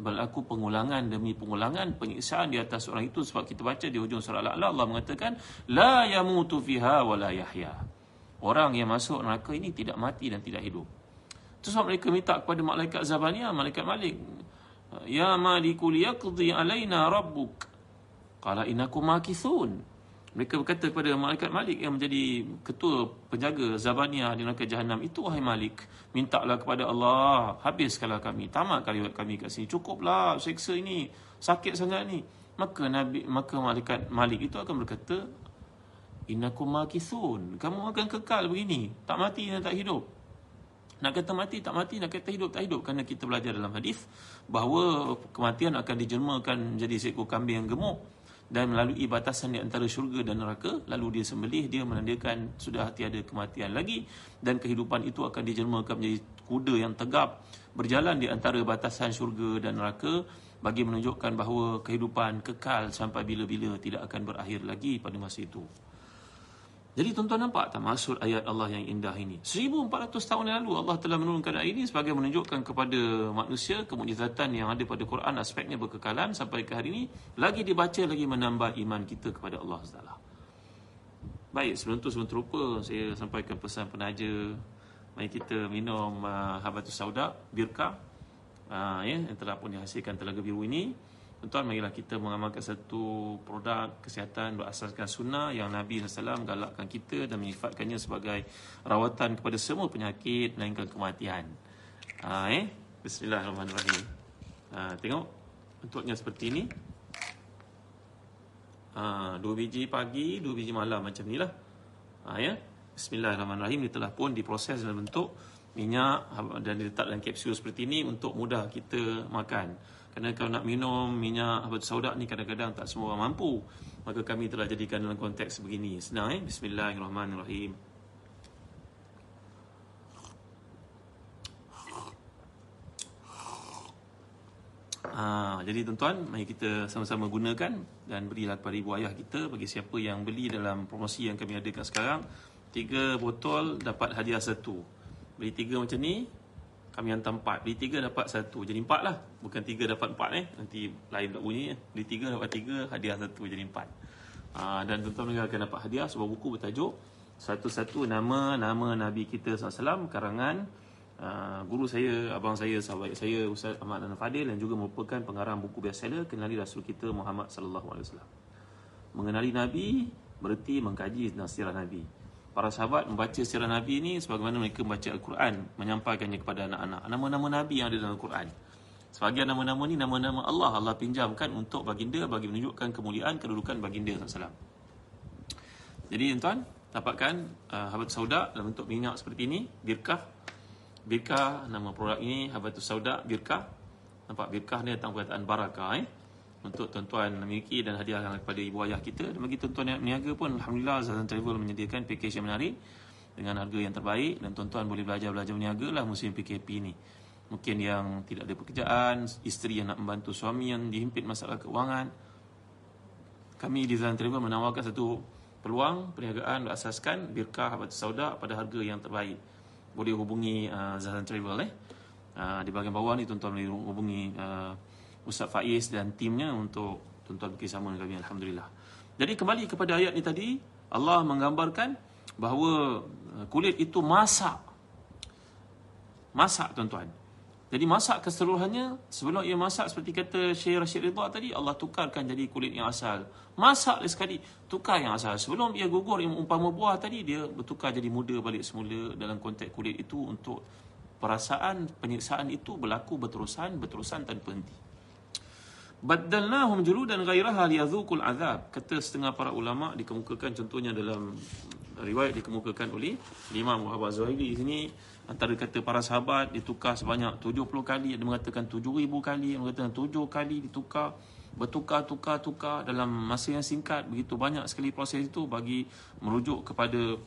berlaku pengulangan demi pengulangan penyiksaan di atas orang itu sebab kita baca di hujung surah Al-A'la Allah mengatakan la yamutu fiha wa la yahya. Orang yang masuk neraka ini tidak mati dan tidak hidup. Terus mereka minta kepada malaikat Zabaniya, malaikat Malik, Ya Malikul yaqdi alaina rabbuk. Qala innakum makithun. Mereka berkata kepada malaikat Malik yang menjadi ketua penjaga Zabaniah di neraka jahanam itu wahai Malik mintalah kepada Allah habiskanlah kami tamat kali kami kat sini. Cukuplah seksa ini sakit sangat ni. Maka nabi maka malaikat Malik itu akan berkata innakum makithun. Kamu akan kekal begini. Tak mati dan tak hidup. Nak kata mati tak mati. Nak kata hidup tak hidup. Kerana kita belajar dalam hadis bahawa kematian akan dijelmakan menjadi seekor kambing yang gemuk dan melalui batasan di antara syurga dan neraka lalu dia sembelih dia menandakan sudah tiada kematian lagi dan kehidupan itu akan dijelmakan menjadi kuda yang tegap berjalan di antara batasan syurga dan neraka bagi menunjukkan bahawa kehidupan kekal sampai bila-bila tidak akan berakhir lagi pada masa itu. Jadi tuan-tuan nampak tak maksud ayat Allah yang indah ini? 1400 tahun yang lalu Allah telah menurunkan ayat ini sebagai menunjukkan kepada manusia kemujizatan yang ada pada Quran aspeknya berkekalan sampai ke hari ini lagi dibaca lagi menambah iman kita kepada Allah Taala. Baik, sebelum tu sebelum terlupa saya sampaikan pesan penaja mari kita minum uh, habatus sauda birka uh, ya yang telah pun dihasilkan telaga biru ini Tuan-tuan, marilah kita mengamalkan satu produk kesihatan berasaskan sunnah yang Nabi SAW galakkan kita dan menyifatkannya sebagai rawatan kepada semua penyakit melainkan kematian. Ha, eh? Bismillahirrahmanirrahim. Ha, tengok bentuknya seperti ini. Ha, dua biji pagi, dua biji malam macam inilah. Ha, ya? Bismillahirrahmanirrahim. Ini telah pun diproses dalam bentuk minyak dan diletak dalam kapsul seperti ini untuk mudah kita makan. Kerana kalau nak minum minyak habat saudak ni kadang-kadang tak semua orang mampu. Maka kami telah jadikan dalam konteks begini. Senang eh? Bismillahirrahmanirrahim. Ha, jadi tuan-tuan, mari kita sama-sama gunakan dan berilah kepada ibu ayah kita bagi siapa yang beli dalam promosi yang kami adakan sekarang. Tiga botol dapat hadiah satu. Beli tiga macam ni, kami hantar empat. Beli tiga dapat satu. Jadi empat lah. Bukan tiga dapat empat eh. Nanti lain tak bunyi eh. Beli tiga dapat tiga Hadiah satu jadi empat. Ah, Dan tuan-tuan akan dapat hadiah Sebuah buku bertajuk Satu-satu nama Nama Nabi kita SAW Karangan ah, Guru saya Abang saya Sahabat saya Ustaz Ahmad Dan Fadil Dan juga merupakan pengarang buku bestseller Kenali Rasul kita Muhammad SAW Mengenali Nabi Berarti mengkaji nasirah Nabi para sahabat membaca sirah Nabi ini sebagaimana mereka membaca Al-Quran menyampaikannya kepada anak-anak nama-nama Nabi yang ada dalam Al-Quran Sebagian nama-nama ni nama-nama Allah Allah pinjamkan untuk baginda bagi menunjukkan kemuliaan kedudukan baginda SAW. Jadi tuan dapatkan uh, habatus sauda dalam bentuk minyak seperti ini, birkah. Birkah nama produk ini habatus sauda birkah. Nampak birkah ni datang perkataan barakah eh. Untuk tuan-tuan memiliki dan hadiahkan kepada ibu ayah kita dan bagi tuan-tuan yang berniaga pun alhamdulillah Zazan Travel menyediakan package yang menarik dengan harga yang terbaik dan tuan-tuan boleh belajar-belajar berniaga lah musim PKP ni mungkin yang tidak ada pekerjaan, isteri yang nak membantu suami yang dihimpit masalah keuangan. Kami di Zan Travel menawarkan satu peluang perniagaan berasaskan birkah atau sauda pada harga yang terbaik. Boleh hubungi uh, Zan Travel eh. Uh, di bahagian bawah ni tuan-tuan boleh hubungi uh, Ustaz Faiz dan timnya untuk tuan-tuan bekerjasama dengan kami alhamdulillah. Jadi kembali kepada ayat ni tadi, Allah menggambarkan bahawa uh, kulit itu masak. Masak tuan-tuan. Jadi masak keseluruhannya sebelum ia masak seperti kata Syekh Rashid Ridha tadi Allah tukarkan jadi kulit yang asal. Masak sekali tukar yang asal. Sebelum ia gugur yang umpama buah tadi dia bertukar jadi muda balik semula dalam konteks kulit itu untuk perasaan penyiksaan itu berlaku berterusan berterusan tanpa henti. Baddalnahum juludan ghairaha liyadhuqul azab. Kata setengah para ulama dikemukakan contohnya dalam riwayat dikemukakan oleh Imam Muhammad Zuhaili di sini. Antara kata para sahabat ditukar sebanyak 70 kali. Ada mengatakan 7000 kali ada mengatakan 7 kali ditukar bertukar tukar tukar dalam masa yang singkat. Begitu banyak sekali proses itu bagi merujuk kepada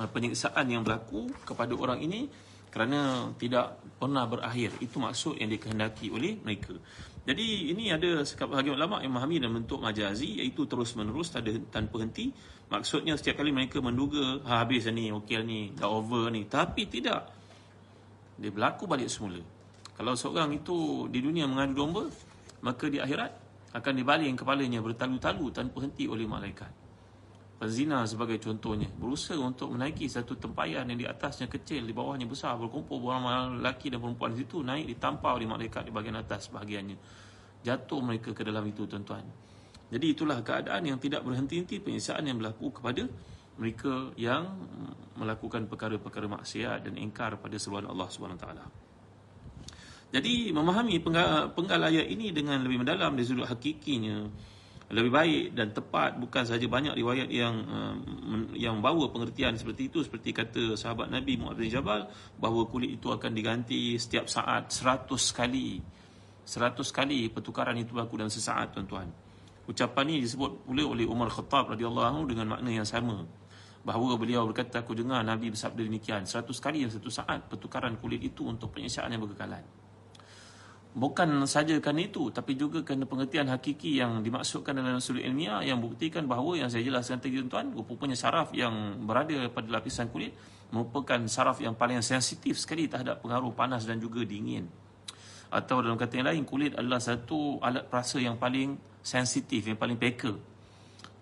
uh, penyiksaan yang berlaku kepada orang ini kerana tidak pernah berakhir. Itu maksud yang dikehendaki oleh mereka jadi ini ada sebahagian ulama yang memahami dalam bentuk majazi iaitu terus menerus tak ada tanpa henti. Maksudnya setiap kali mereka menduga ha, habis ni, okey ni, dah over ni. Tapi tidak. Dia berlaku balik semula. Kalau seorang itu di dunia mengadu domba, maka di akhirat akan dibaling kepalanya bertalu-talu tanpa henti oleh malaikat. Penzina sebagai contohnya berusaha untuk menaiki satu tempayan yang di atasnya kecil, di bawahnya besar, berkumpul beramai lelaki dan perempuan di situ naik ditampar oleh malaikat di bahagian atas bahagiannya. Jatuh mereka ke dalam itu tuan-tuan. Jadi itulah keadaan yang tidak berhenti-henti penyiksaan yang berlaku kepada mereka yang melakukan perkara-perkara maksiat dan ingkar pada seruan Allah SWT. Jadi memahami penggal, penggal ayat ini dengan lebih mendalam dari sudut hakikinya lebih baik dan tepat bukan sahaja banyak riwayat yang uh, yang bawa pengertian seperti itu. Seperti kata sahabat Nabi Muhammad bin Jabal bahawa kulit itu akan diganti setiap saat 100 kali. 100 kali pertukaran itu berlaku dalam sesaat tuan-tuan. Ucapan ini disebut pula oleh Umar Khattab radhiyallahu anhu dengan makna yang sama. Bahawa beliau berkata aku dengar Nabi bersabda demikian. 100 kali dalam satu saat pertukaran kulit itu untuk penyiksaan yang berkekalan Bukan saja kerana itu Tapi juga kerana pengertian hakiki yang dimaksudkan dalam sudut ilmiah Yang buktikan bahawa yang saya jelaskan tadi tuan Rupanya saraf yang berada pada lapisan kulit Merupakan saraf yang paling sensitif sekali terhadap pengaruh panas dan juga dingin. Atau dalam kata yang lain Kulit adalah satu alat perasa yang paling sensitif Yang paling peka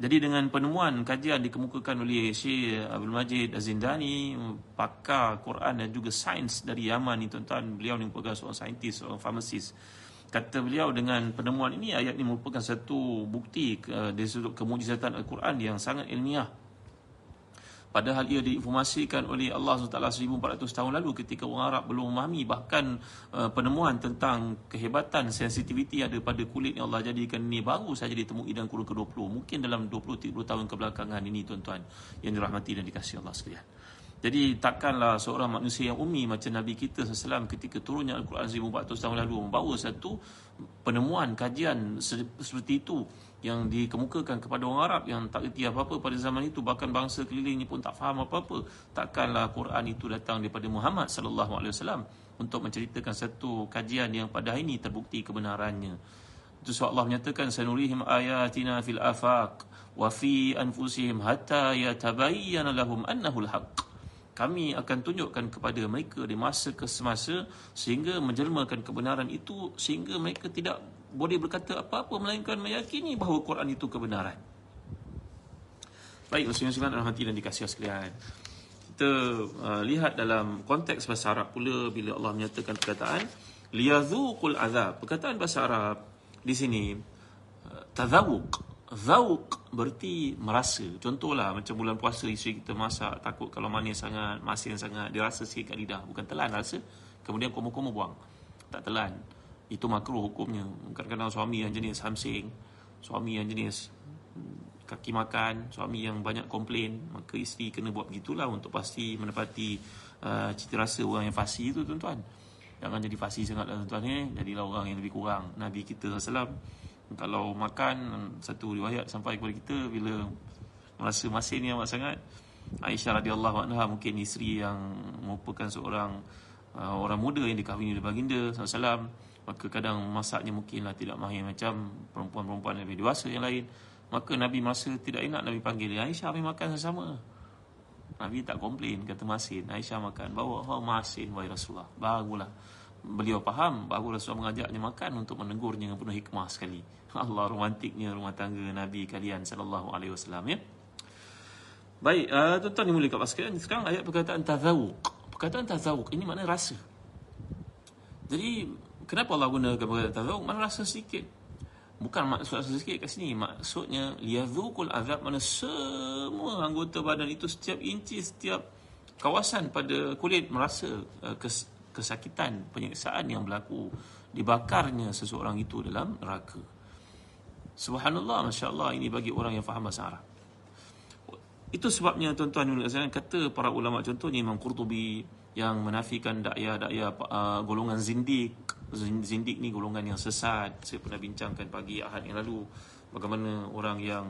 jadi dengan penemuan kajian dikemukakan oleh Syekh Abdul Majid Azindani, pakar Quran dan juga sains dari Yaman ni tuan-tuan, beliau ni merupakan seorang saintis, seorang farmasis. Kata beliau dengan penemuan ini ayat ini merupakan satu bukti ke, dari sudut kemujizatan Al-Quran yang sangat ilmiah Padahal ia diinformasikan oleh Allah SWT 1400 tahun lalu ketika orang Arab belum memahami bahkan uh, penemuan tentang kehebatan sensitiviti ada pada kulit yang Allah jadikan ini baru saja ditemui dalam kurun ke-20. Mungkin dalam 20-30 tahun kebelakangan ini tuan-tuan yang dirahmati dan dikasihi Allah sekalian. Jadi takkanlah seorang manusia yang umi macam Nabi kita SAW ketika turunnya Al-Quran 1400 tahun lalu membawa satu penemuan kajian seperti itu yang dikemukakan kepada orang Arab yang tak reti apa-apa pada zaman itu bahkan bangsa kelilingnya pun tak faham apa-apa takkanlah Quran itu datang daripada Muhammad sallallahu alaihi wasallam untuk menceritakan satu kajian yang pada hari ini terbukti kebenarannya. Itu sebab Allah menyatakan sanurihim ayatina fil afaq wa fi anfusihim hatta yatabayyana lahum annahu alhaq kami akan tunjukkan kepada mereka di masa ke semasa sehingga menjelmakan kebenaran itu sehingga mereka tidak boleh berkata apa-apa melainkan meyakini bahawa Quran itu kebenaran. Baik, Rasulullah SAW hati dan dikasih sekalian. Kita uh, lihat dalam konteks bahasa Arab pula bila Allah menyatakan perkataan liyadhuqul azab. Perkataan bahasa Arab di sini uh, tadhawuq. Zawuq berarti merasa. Contohlah macam bulan puasa isteri kita masak takut kalau manis sangat, masin sangat, dia rasa sikit kat lidah. Bukan telan rasa. Kemudian komo-komo buang. Tak telan itu makruh hukumnya. Kadang-kadang suami yang jenis hamsing suami yang jenis hmm, kaki makan suami yang banyak komplain maka isteri kena buat begitulah untuk pasti menepati uh, cita rasa orang yang fasih itu tuan-tuan. Jangan jadi fasih sangatlah tuan-tuan eh. Jadilah orang yang lebih kurang. Nabi kita sallallahu kalau makan satu riwayat sampai kepada kita bila merasa masin yang amat sangat Aisyah radhiyallahu anha mungkin isteri yang merupakan seorang uh, orang muda yang dikahwini oleh baginda sallallahu maka kadang masaknya mungkinlah tidak mahir. Macam perempuan-perempuan yang lebih dewasa yang lain. Maka Nabi masa tidak enak Nabi panggil Aisyah ambil makan sama-sama. Nabi tak komplain kata masin. Aisyah makan bawa. Oh, masin wahai Rasulullah. Barulah. Beliau faham baru Rasulullah mengajaknya makan untuk menegurnya dengan penuh hikmah sekali. Allah romantiknya rumah tangga Nabi kalian sallallahu alaihi wasallam ya. Baik uh, tuan-tuan yang kat sekalian sekarang ayat perkataan tazawuq. Perkataan tazawuq ini makna rasa. Jadi kenapa Allah gunakan perkataan tazawuq mana rasa sikit bukan maksud rasa sikit kat sini maksudnya liyadzuqul azab mana semua anggota badan itu setiap inci setiap kawasan pada kulit merasa uh, kes, kesakitan, penyiksaan yang berlaku dibakarnya seseorang itu dalam neraka. Subhanallah, Masya Allah, ini bagi orang yang faham bahasa Arab. Itu sebabnya tuan-tuan dan kata para ulama contohnya Imam Qurtubi yang menafikan da'ya-da'ya uh, golongan zindik. Zindik ni golongan yang sesat. Saya pernah bincangkan pagi Ahad yang lalu bagaimana orang yang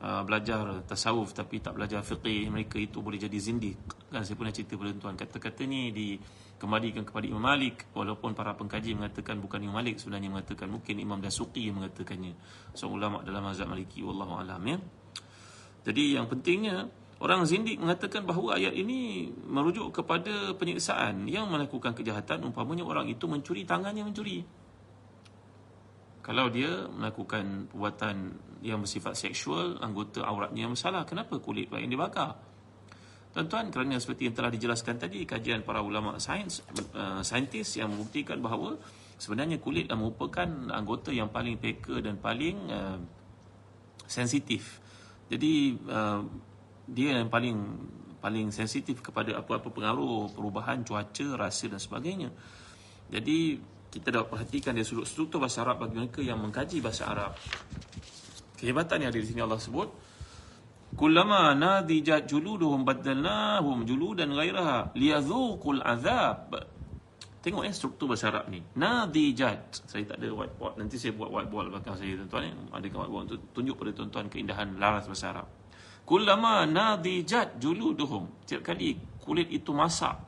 uh, belajar tasawuf tapi tak belajar fiqih mereka itu boleh jadi zindik. Kan saya pernah cerita pada tuan kata-kata ni di kembalikan kepada Imam Malik walaupun para pengkaji mengatakan bukan Imam Malik sebenarnya mengatakan mungkin Imam Dasuqi yang mengatakannya seorang ulama dalam mazhab Maliki wallahu alam ya jadi yang pentingnya orang zindik mengatakan bahawa ayat ini merujuk kepada penyiksaan yang melakukan kejahatan. Umpamanya orang itu mencuri tangannya mencuri. Kalau dia melakukan perbuatan yang bersifat seksual anggota auratnya yang bersalah kenapa kulit yang dibakar? Tuan-tuan, kerana seperti yang telah dijelaskan tadi, kajian para ulama sains, uh, saintis yang membuktikan bahawa sebenarnya kulit merupakan anggota yang paling peka dan paling uh, sensitif. Jadi, uh, dia yang paling paling sensitif kepada apa-apa pengaruh perubahan cuaca, rasa dan sebagainya. Jadi, kita dapat perhatikan dia struktur bahasa Arab bagi mereka yang mengkaji bahasa Arab. Kehebatan yang ada di sini Allah sebut, Kullama nadijat juluduhum badalnahum juludan ghairaha liyadhuqul azab. Tengok eh struktur bahasa Arab ni. Nadijat. Saya tak ada whiteboard. Nanti saya buat whiteboard belakang saya tuan-tuan. Eh. Ada whiteboard untuk tunjuk pada tuan-tuan keindahan laras bahasa Arab. Kullama nadijat juluduhum. Setiap kali kulit itu masak.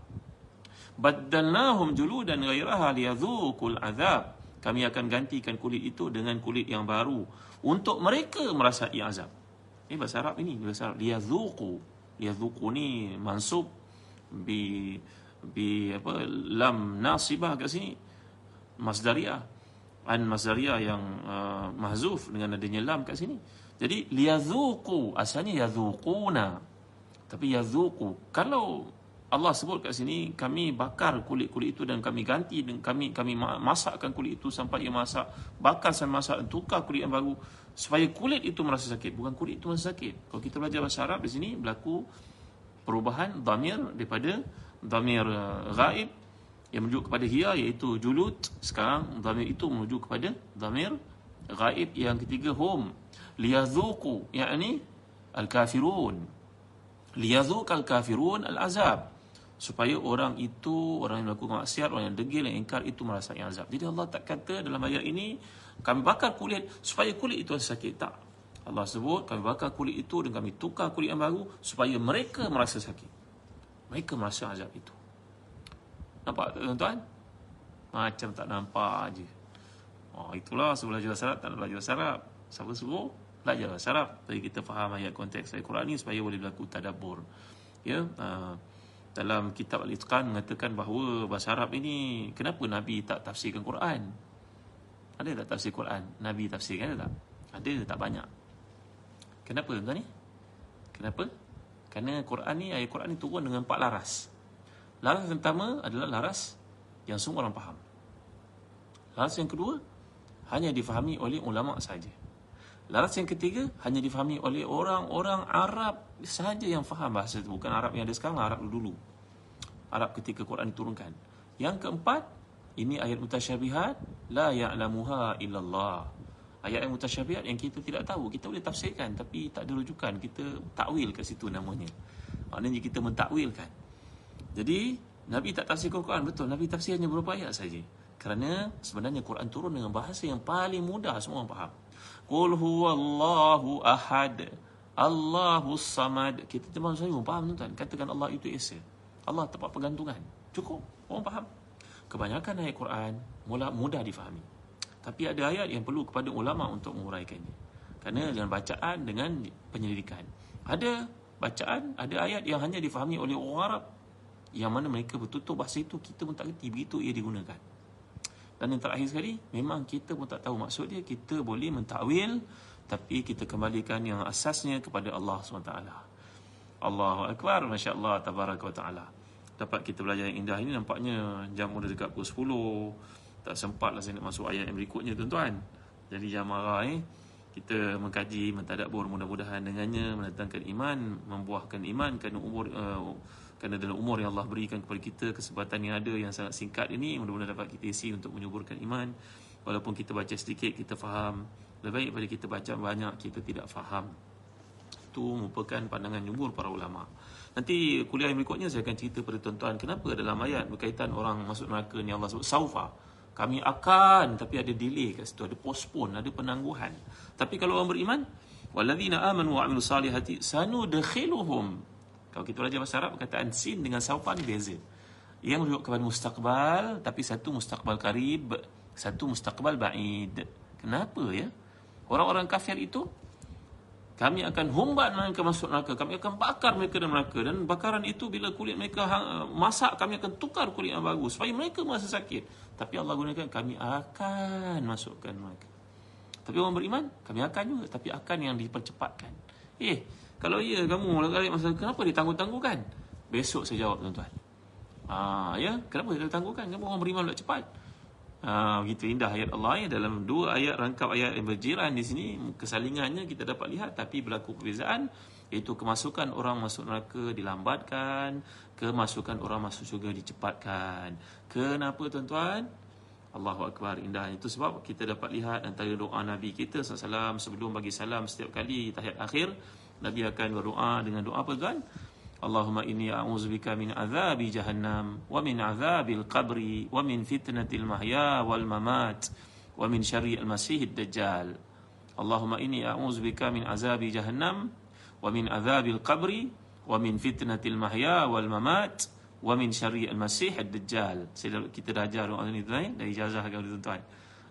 Badalnahum juludan ghairaha liyadhuqul azab. Kami akan gantikan kulit itu dengan kulit yang baru untuk mereka merasai azab. Ini bahasa Arab ini bahasa Arab liyazuqu liyazuqu ni mansub bi bi apa lam nasibah kat sini masdariyah an masdariyah yang uh, mahzuf dengan adanya lam kat sini jadi liyazuqu asalnya yazuquna. Tapi yazuqu kalau Allah sebut kat sini kami bakar kulit-kulit itu dan kami ganti dan kami kami masakkan kulit itu sampai ia masak bakar sampai masak dan tukar kulit yang baru supaya kulit itu merasa sakit. Bukan kulit itu merasa sakit. Kalau kita belajar bahasa Arab di sini berlaku perubahan dhamir daripada dhamir uh, ghaib yang menuju kepada hiya iaitu julut. Sekarang dhamir itu menuju kepada dhamir ghaib yang ketiga hum liyazuqu yakni al-kafirun liyazuq al-kafirun al-azab supaya orang itu orang yang melakukan maksiat orang yang degil yang ingkar itu merasa azab jadi Allah tak kata dalam ayat ini kami bakar kulit supaya kulit itu sakit. Tak. Allah sebut kami bakar kulit itu dan kami tukar kulit yang baru supaya mereka merasa sakit. Mereka merasa azab itu. Nampak tak tuan-tuan? Macam tak nampak aje. Oh, itulah sebelum belajar bahasa tak belajar bahasa Arab. Siapa suruh? Belajar bahasa Arab. Jadi kita faham ayat konteks ayat Quran ini supaya boleh berlaku tadabur. Ya, uh, dalam kitab Al-Itqan mengatakan bahawa bahasa Arab ini kenapa Nabi tak tafsirkan Quran? Ada tak tafsir Quran? Nabi tafsir kan tak? Ada tak banyak? Kenapa tuan ni? Kenapa? Kerana Quran ni, ayat Quran ni turun dengan empat laras. Laras pertama adalah laras yang semua orang faham. Laras yang kedua, hanya difahami oleh ulama saja. Laras yang ketiga, hanya difahami oleh orang-orang Arab sahaja yang faham bahasa itu. Bukan Arab yang ada sekarang, Arab dulu. Arab ketika Quran diturunkan. Yang keempat, Ini ayat mutasyabihat la ya'lamuha illallah. Ayat yang mutasyabihat yang kita tidak tahu, kita boleh tafsirkan tapi tak ada rujukan. Kita takwil ke situ namanya. Maknanya kita mentakwilkan. Jadi Nabi tak tafsir Quran betul. Nabi tafsir hanya beberapa ayat saja. Kerana sebenarnya Quran turun dengan bahasa yang paling mudah semua orang faham. Qul huwallahu ahad. Allahu samad. Kita cuma saya pun faham tuan. Katakan Allah itu esa. Allah tempat pergantungan. Cukup. Orang faham. Kebanyakan ayat Quran mula mudah difahami. Tapi ada ayat yang perlu kepada ulama untuk menguraikannya. Kerana dengan bacaan dengan penyelidikan. Ada bacaan, ada ayat yang hanya difahami oleh orang Arab yang mana mereka betul-betul bahasa itu kita pun tak kerti begitu ia digunakan. Dan yang terakhir sekali, memang kita pun tak tahu maksud dia, kita boleh mentakwil tapi kita kembalikan yang asasnya kepada Allah SWT. Allahu Akbar, Masya Allah, Tabaraka wa Ta'ala. Dapat kita belajar yang indah ini nampaknya jam sudah dekat pukul 10 tak sempat lah saya nak masuk ayat yang berikutnya tuan-tuan jadi jangan marah eh kita mengkaji mentadabur mudah-mudahan dengannya mendatangkan iman membuahkan iman kerana umur uh, kerana dalam umur yang Allah berikan kepada kita kesempatan yang ada yang sangat singkat ini mudah-mudahan dapat kita isi untuk menyuburkan iman. Walaupun kita baca sedikit kita faham. Lebih baik pada kita baca banyak kita tidak faham. Itu merupakan pandangan nyubur para ulama. Nanti kuliah yang berikutnya saya akan cerita pada tuan-tuan kenapa dalam ayat berkaitan orang masuk neraka ni Allah sebut saufa. Kami akan tapi ada delay kat situ ada postpone ada penangguhan. Tapi kalau orang beriman walladzina amanu wa amilus salihati sanudkhiluhum kalau kita belajar bahasa Arab perkataan sin dengan saufa ni beza yang merujuk kepada mustaqbal tapi satu mustaqbal karib satu mustaqbal ba'id kenapa ya orang-orang kafir itu kami akan humbat mereka masuk neraka kami akan bakar mereka dalam neraka dan bakaran itu bila kulit mereka masak kami akan tukar kulit yang bagus supaya mereka merasa sakit tapi Allah gunakan kami akan masukkan mereka. Tapi orang beriman, kami akan juga. Tapi akan yang dipercepatkan. Eh, kalau iya kamu lagi masa kenapa ditangguh-tangguhkan? Besok saya jawab tuan-tuan. Ah, ya, kenapa ditangguhkan? Kenapa orang beriman lebih cepat? Ah, begitu indah ayat Allah ya dalam dua ayat rangkap ayat yang berjiran di sini kesalingannya kita dapat lihat tapi berlaku perbezaan iaitu kemasukan orang masuk neraka dilambatkan kemasukan orang masuk syurga dicepatkan. Kenapa tuan-tuan? Allahu Akbar indah itu sebab kita dapat lihat antara doa Nabi kita SAW sebelum bagi salam setiap kali tahiyat akhir Nabi akan berdoa dengan doa apa kan? Allahumma inni a'udzubika min azabi jahannam wa min azabil qabri wa min fitnatil mahya wal mamat wa min syarri al-masih dajjal. Allahumma inni a'udzubika min azabi jahannam wa min azabil qabri wa min fitnatil mahya wal mamat wa min syarri al masih ad dajjal. Saya kita dah ajar doa ni tuan dari ijazah kepada tuan-tuan?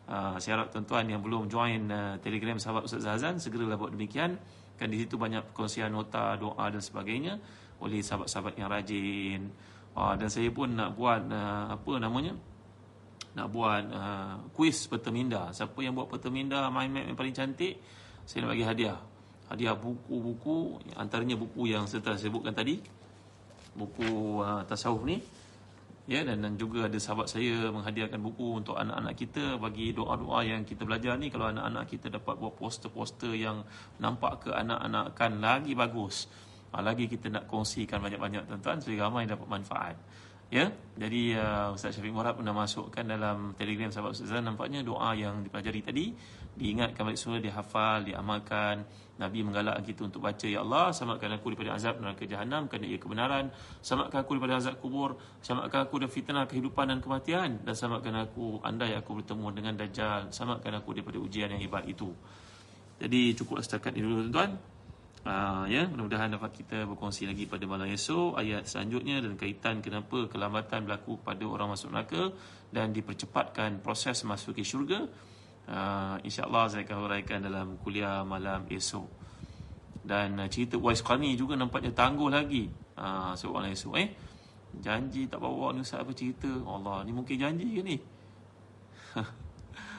Uh, saya harap tuan-tuan yang belum join uh, telegram sahabat Ustaz Zazan segeralah buat demikian kan di situ banyak perkongsian nota doa dan sebagainya oleh sahabat-sahabat yang rajin. Uh, dan saya pun nak buat uh, apa namanya nak buat uh, kuis peteminda siapa yang buat peteminda main map yang paling cantik saya nak bagi hadiah. Hadiah buku-buku antaranya buku yang saya telah sebutkan tadi buku uh, tasawuf ni ya dan, dan juga ada sahabat saya menghadiahkan buku untuk anak-anak kita. Bagi doa-doa yang kita belajar ni kalau anak-anak kita dapat buat poster-poster yang nampak ke anak-anak kan lagi bagus. Uh, lagi kita nak kongsikan banyak-banyak tuan-tuan. Supaya ramai dapat manfaat ya jadi uh, Ustaz Syafiq Murad pernah masukkan dalam telegram sahabat Ustaz nampaknya doa yang dipelajari tadi diingatkan balik semula dihafal diamalkan Nabi menggalak kita untuk baca Ya Allah selamatkan aku daripada azab neraka jahanam kerana ia kebenaran. Selamatkan aku daripada azab kubur. Selamatkan aku dari fitnah kehidupan dan kematian. Dan selamatkan aku andai aku bertemu dengan Dajjal. Selamatkan aku daripada ujian yang hebat itu. Jadi cukup setakat ini dulu tuan-tuan uh, ya mudah-mudahan dapat kita berkongsi lagi pada malam esok ayat selanjutnya dan kaitan kenapa kelambatan berlaku pada orang masuk neraka dan dipercepatkan proses masuk ke syurga. Uh, InsyaAllah saya akan huraikan dalam kuliah malam esok. Dan uh, cerita Wais Qarni juga nampaknya tangguh lagi. Uh, Seorang esok eh. Janji tak bawa ni Ustaz apa cerita? Allah ni mungkin janji ke ni?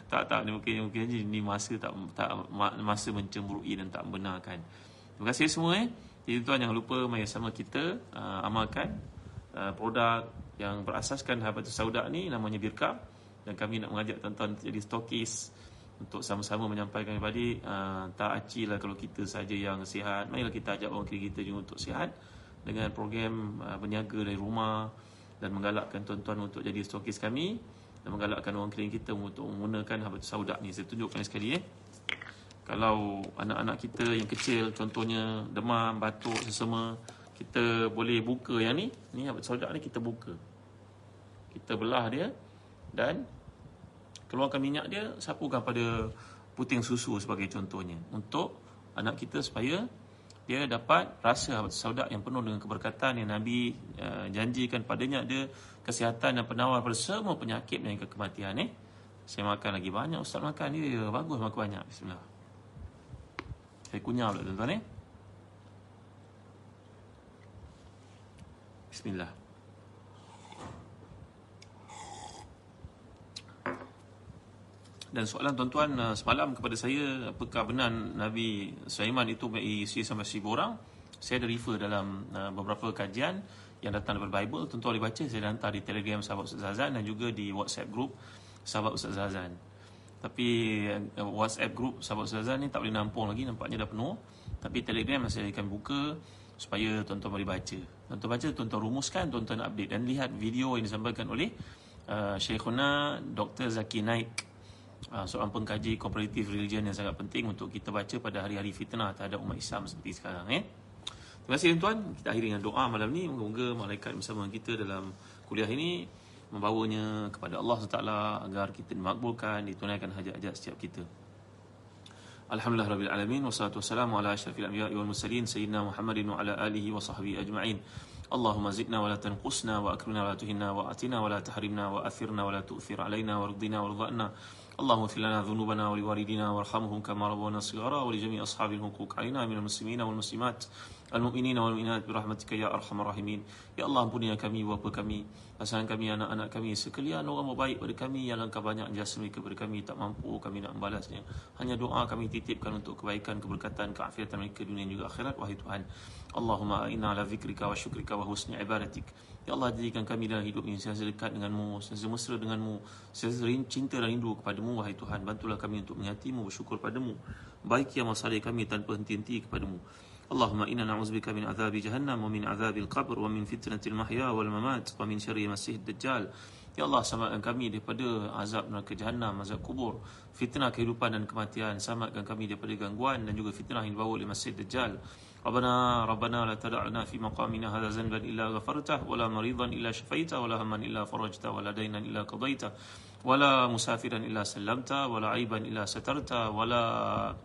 Tak tak ni mungkin, mungkin janji. Ni masa tak, tak masa mencemburui dan tak membenarkan Terima kasih semua eh Jadi tuan jangan lupa mari sama kita uh, amalkan uh, Produk yang berasaskan Habatus Sauda ni namanya Birka dan kami nak mengajak tuan-tuan jadi stokis untuk sama-sama menyampaikan kepada uh, tak aci lah kalau kita saja yang sihat marilah kita ajak orang kiri kita juga untuk sihat dengan program uh, berniaga dari rumah dan menggalakkan tuan-tuan untuk jadi stokis kami dan menggalakkan orang keliling kita untuk menggunakan habatus sauda ni. Saya tunjukkan sekali eh. Kalau anak-anak kita yang kecil contohnya demam, batuk, sesama, kita boleh buka yang ni. Ni habatus sauda ni kita buka. Kita belah dia dan keluarkan minyak dia, sapukan pada puting susu sebagai contohnya untuk anak kita supaya dia dapat rasa saudak yang penuh dengan keberkatan yang Nabi uh, janjikan padanya ada kesihatan dan penawar pada semua penyakit dan kematian eh. Saya makan lagi banyak ustaz makan dia bagus makan banyak bismillah. Saya kunyah pula tuan-tuan eh. Bismillah. Dan soalan tuan-tuan uh, semalam kepada saya apakah benar Nabi Sulaiman itu berisi sampai seribu orang? Saya ada refer dalam uh, beberapa kajian yang datang daripada Bible. Tuan-tuan boleh baca saya dah hantar di Telegram sahabat Ustaz Zazan dan juga di WhatsApp group sahabat Ustaz Zazan. Tapi uh, WhatsApp group sahabat Ustaz Zazan ni tak boleh nampung lagi nampaknya dah penuh. Tapi Telegram masih akan buka supaya tuan-tuan boleh baca. Tuan-tuan baca, tuan-tuan rumuskan, tuan-tuan update dan lihat video yang disampaikan oleh uh, Syekhuna Dr. Zaki Naik uh, seorang pengkaji comparative religion yang sangat penting untuk kita baca pada hari-hari fitnah terhadap umat Islam seperti sekarang eh. Terima kasih tuan-tuan. Kita akhiri dengan doa malam ni. Moga-moga malaikat bersama kita dalam kuliah ini membawanya kepada Allah SWT agar kita dimakbulkan, ditunaikan hajat-hajat setiap kita. Alhamdulillah Rabbil Alamin Wassalatu wassalamu ala ashrafil anbiya wal mursalin Sayyidina Muhammadin wa ala alihi wa sahbihi ajma'in Allahumma zidna wa la tanqusna wa akrimna wa la tuhinna wa atina wa la tahrimna wa اللهم اغفر لنا ذنوبنا ولوالدينا وارحمهم كما ربونا صغارا ولجميع أصحاب الحقوق. علينا من المسلمين والمسلمات المؤمنين والمؤمنات برحمتك يا أرحم الراحمين. يا الله بني كمي وب كمي اسان كمي أنا أنا كمي سكليا نو امو باي بر كمي يا لأن كبانيا جاسمي كبر كمي تا مامبو كمي نام بالاسنيا هانيا دعاء كمي تيتيبكن untuk kebaikan keberkatan keafiatan ke dunia juga akhirat. Wahai tuhan اللهم أنا على ذكرك وشكرك وحسن عبادتك Ya Allah jadikan kami dalam hidup ini sentiasa dekat denganmu, sentiasa mesra denganmu, sentiasa cinta dan rindu kepadamu wahai Tuhan. Bantulah kami untuk menyatimu, bersyukur padamu. Baik yang masalah kami tanpa henti-henti kepadamu. Allahumma inna na'udzubika min azabi jahannam wa min azabil qabr wa min fitnatil mahya wal mamat wa min syarri masih dajjal. Ya Allah selamatkan kami daripada azab neraka jahannam, azab kubur, fitnah kehidupan dan kematian. Selamatkan kami daripada gangguan dan juga fitnah yang dibawa oleh masih dajjal. ربنا ربنا لا تدع لنا في مقامنا هذا ذنبا إلا غفرته ولا مريضا إلا شفيته ولا هما إلا فرجته ولا دينا إلا قضيته ولا مسافرا إلا سلمته ولا عيبا إلا سترته ولا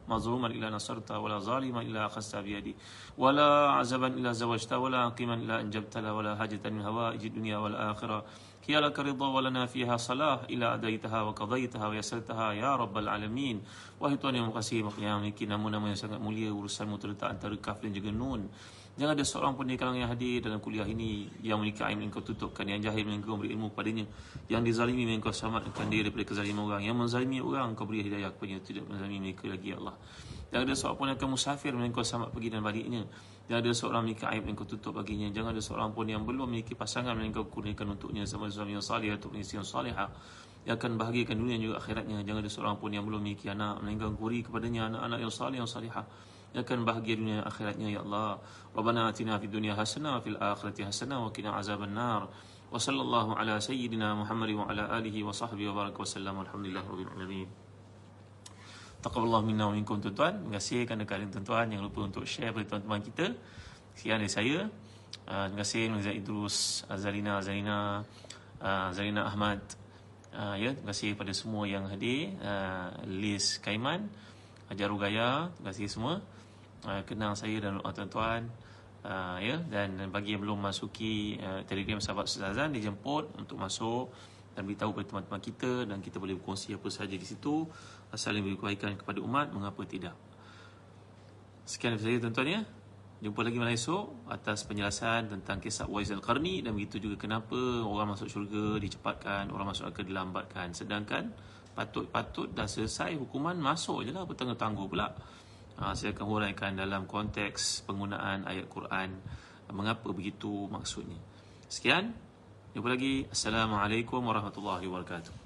مظلوما إلا نصرته ولا ظالما إلا أخذته بيدي ولا عزبا إلا زوجته ولا عقيما إلا انجبت له ولا حاجة من هوائج الدنيا والآخرة. هي لك رضا ولنا فيها صلاح إلى أديتها وقضيتها ويسرتها يا رب العالمين Wahai Tuhan yang mengasihi yang memiliki nama-nama yang sangat mulia Urusanmu terletak antara kaf dan juga nun Jangan ada seorang pun di kalangan yang hadir dalam kuliah ini Yang memiliki aim engkau tutupkan Yang jahil engkau beri ilmu kepadanya Yang dizalimi engkau selamatkan dia daripada kezaliman orang Yang menzalimi orang engkau beri hidayah kepadanya Tidak menzalimi mereka lagi ya Allah Jangan ada seorang pun yang akan musafir Engkau selamat pergi dan baliknya. Jangan ada seorang memiliki aib yang kau tutup baginya. Jangan ada seorang pun yang belum memiliki pasangan Yang kau kurniakan untuknya. Sama suami yang salih atau isteri yang salihah Yang akan bahagiakan dunia juga akhiratnya. Jangan ada seorang pun yang belum memiliki anak Melainkan kuri kepadanya. Anak-anak yang salih yang salihah yang akan bahagia dunia akhiratnya ya Allah. Rabbana atina fid dunya hasanah fil akhirati hasanah wa qina azaban nar. Wa sallallahu ala sayyidina Muhammad wa ala alihi wa sahbihi wa baraka wa sallam. Alhamdulillah rabbil alamin Taqabbalallahu minna wa minkum tuan-tuan. Terima kasih kerana kalian tuan-tuan yang lupa untuk share kepada tuan-tuan kita. Sekian dari saya. Uh, terima kasih Nuzat Idrus, Azalina, Azalina, uh, Azalina Ahmad. Uh, ya, terima kasih kepada semua yang hadir. Liz Kaiman, Hajar Ugaya, terima kasih semua. Kenal saya dan tuan-tuan. Ya, dan bagi yang belum masuki Telegram sahabat Sazan dijemput untuk masuk dan beritahu kepada teman-teman kita dan kita boleh berkongsi apa sahaja di situ saling beri kebaikan kepada umat mengapa tidak? Sekian dari saya tuan-tuan ya. Jumpa lagi malam esok atas penjelasan tentang kisah Wais Al-Qarni dan begitu juga kenapa orang masuk syurga dicepatkan orang masuk neraka dilambatkan. Sedangkan patut-patut dah selesai hukuman masuk je lah bertangguh-tangguh pula. Ha, saya akan huraikan dalam konteks penggunaan ayat Quran. Mengapa begitu maksudnya? Sekian. Jumpa lagi. Assalamualaikum warahmatullahi wabarakatuh.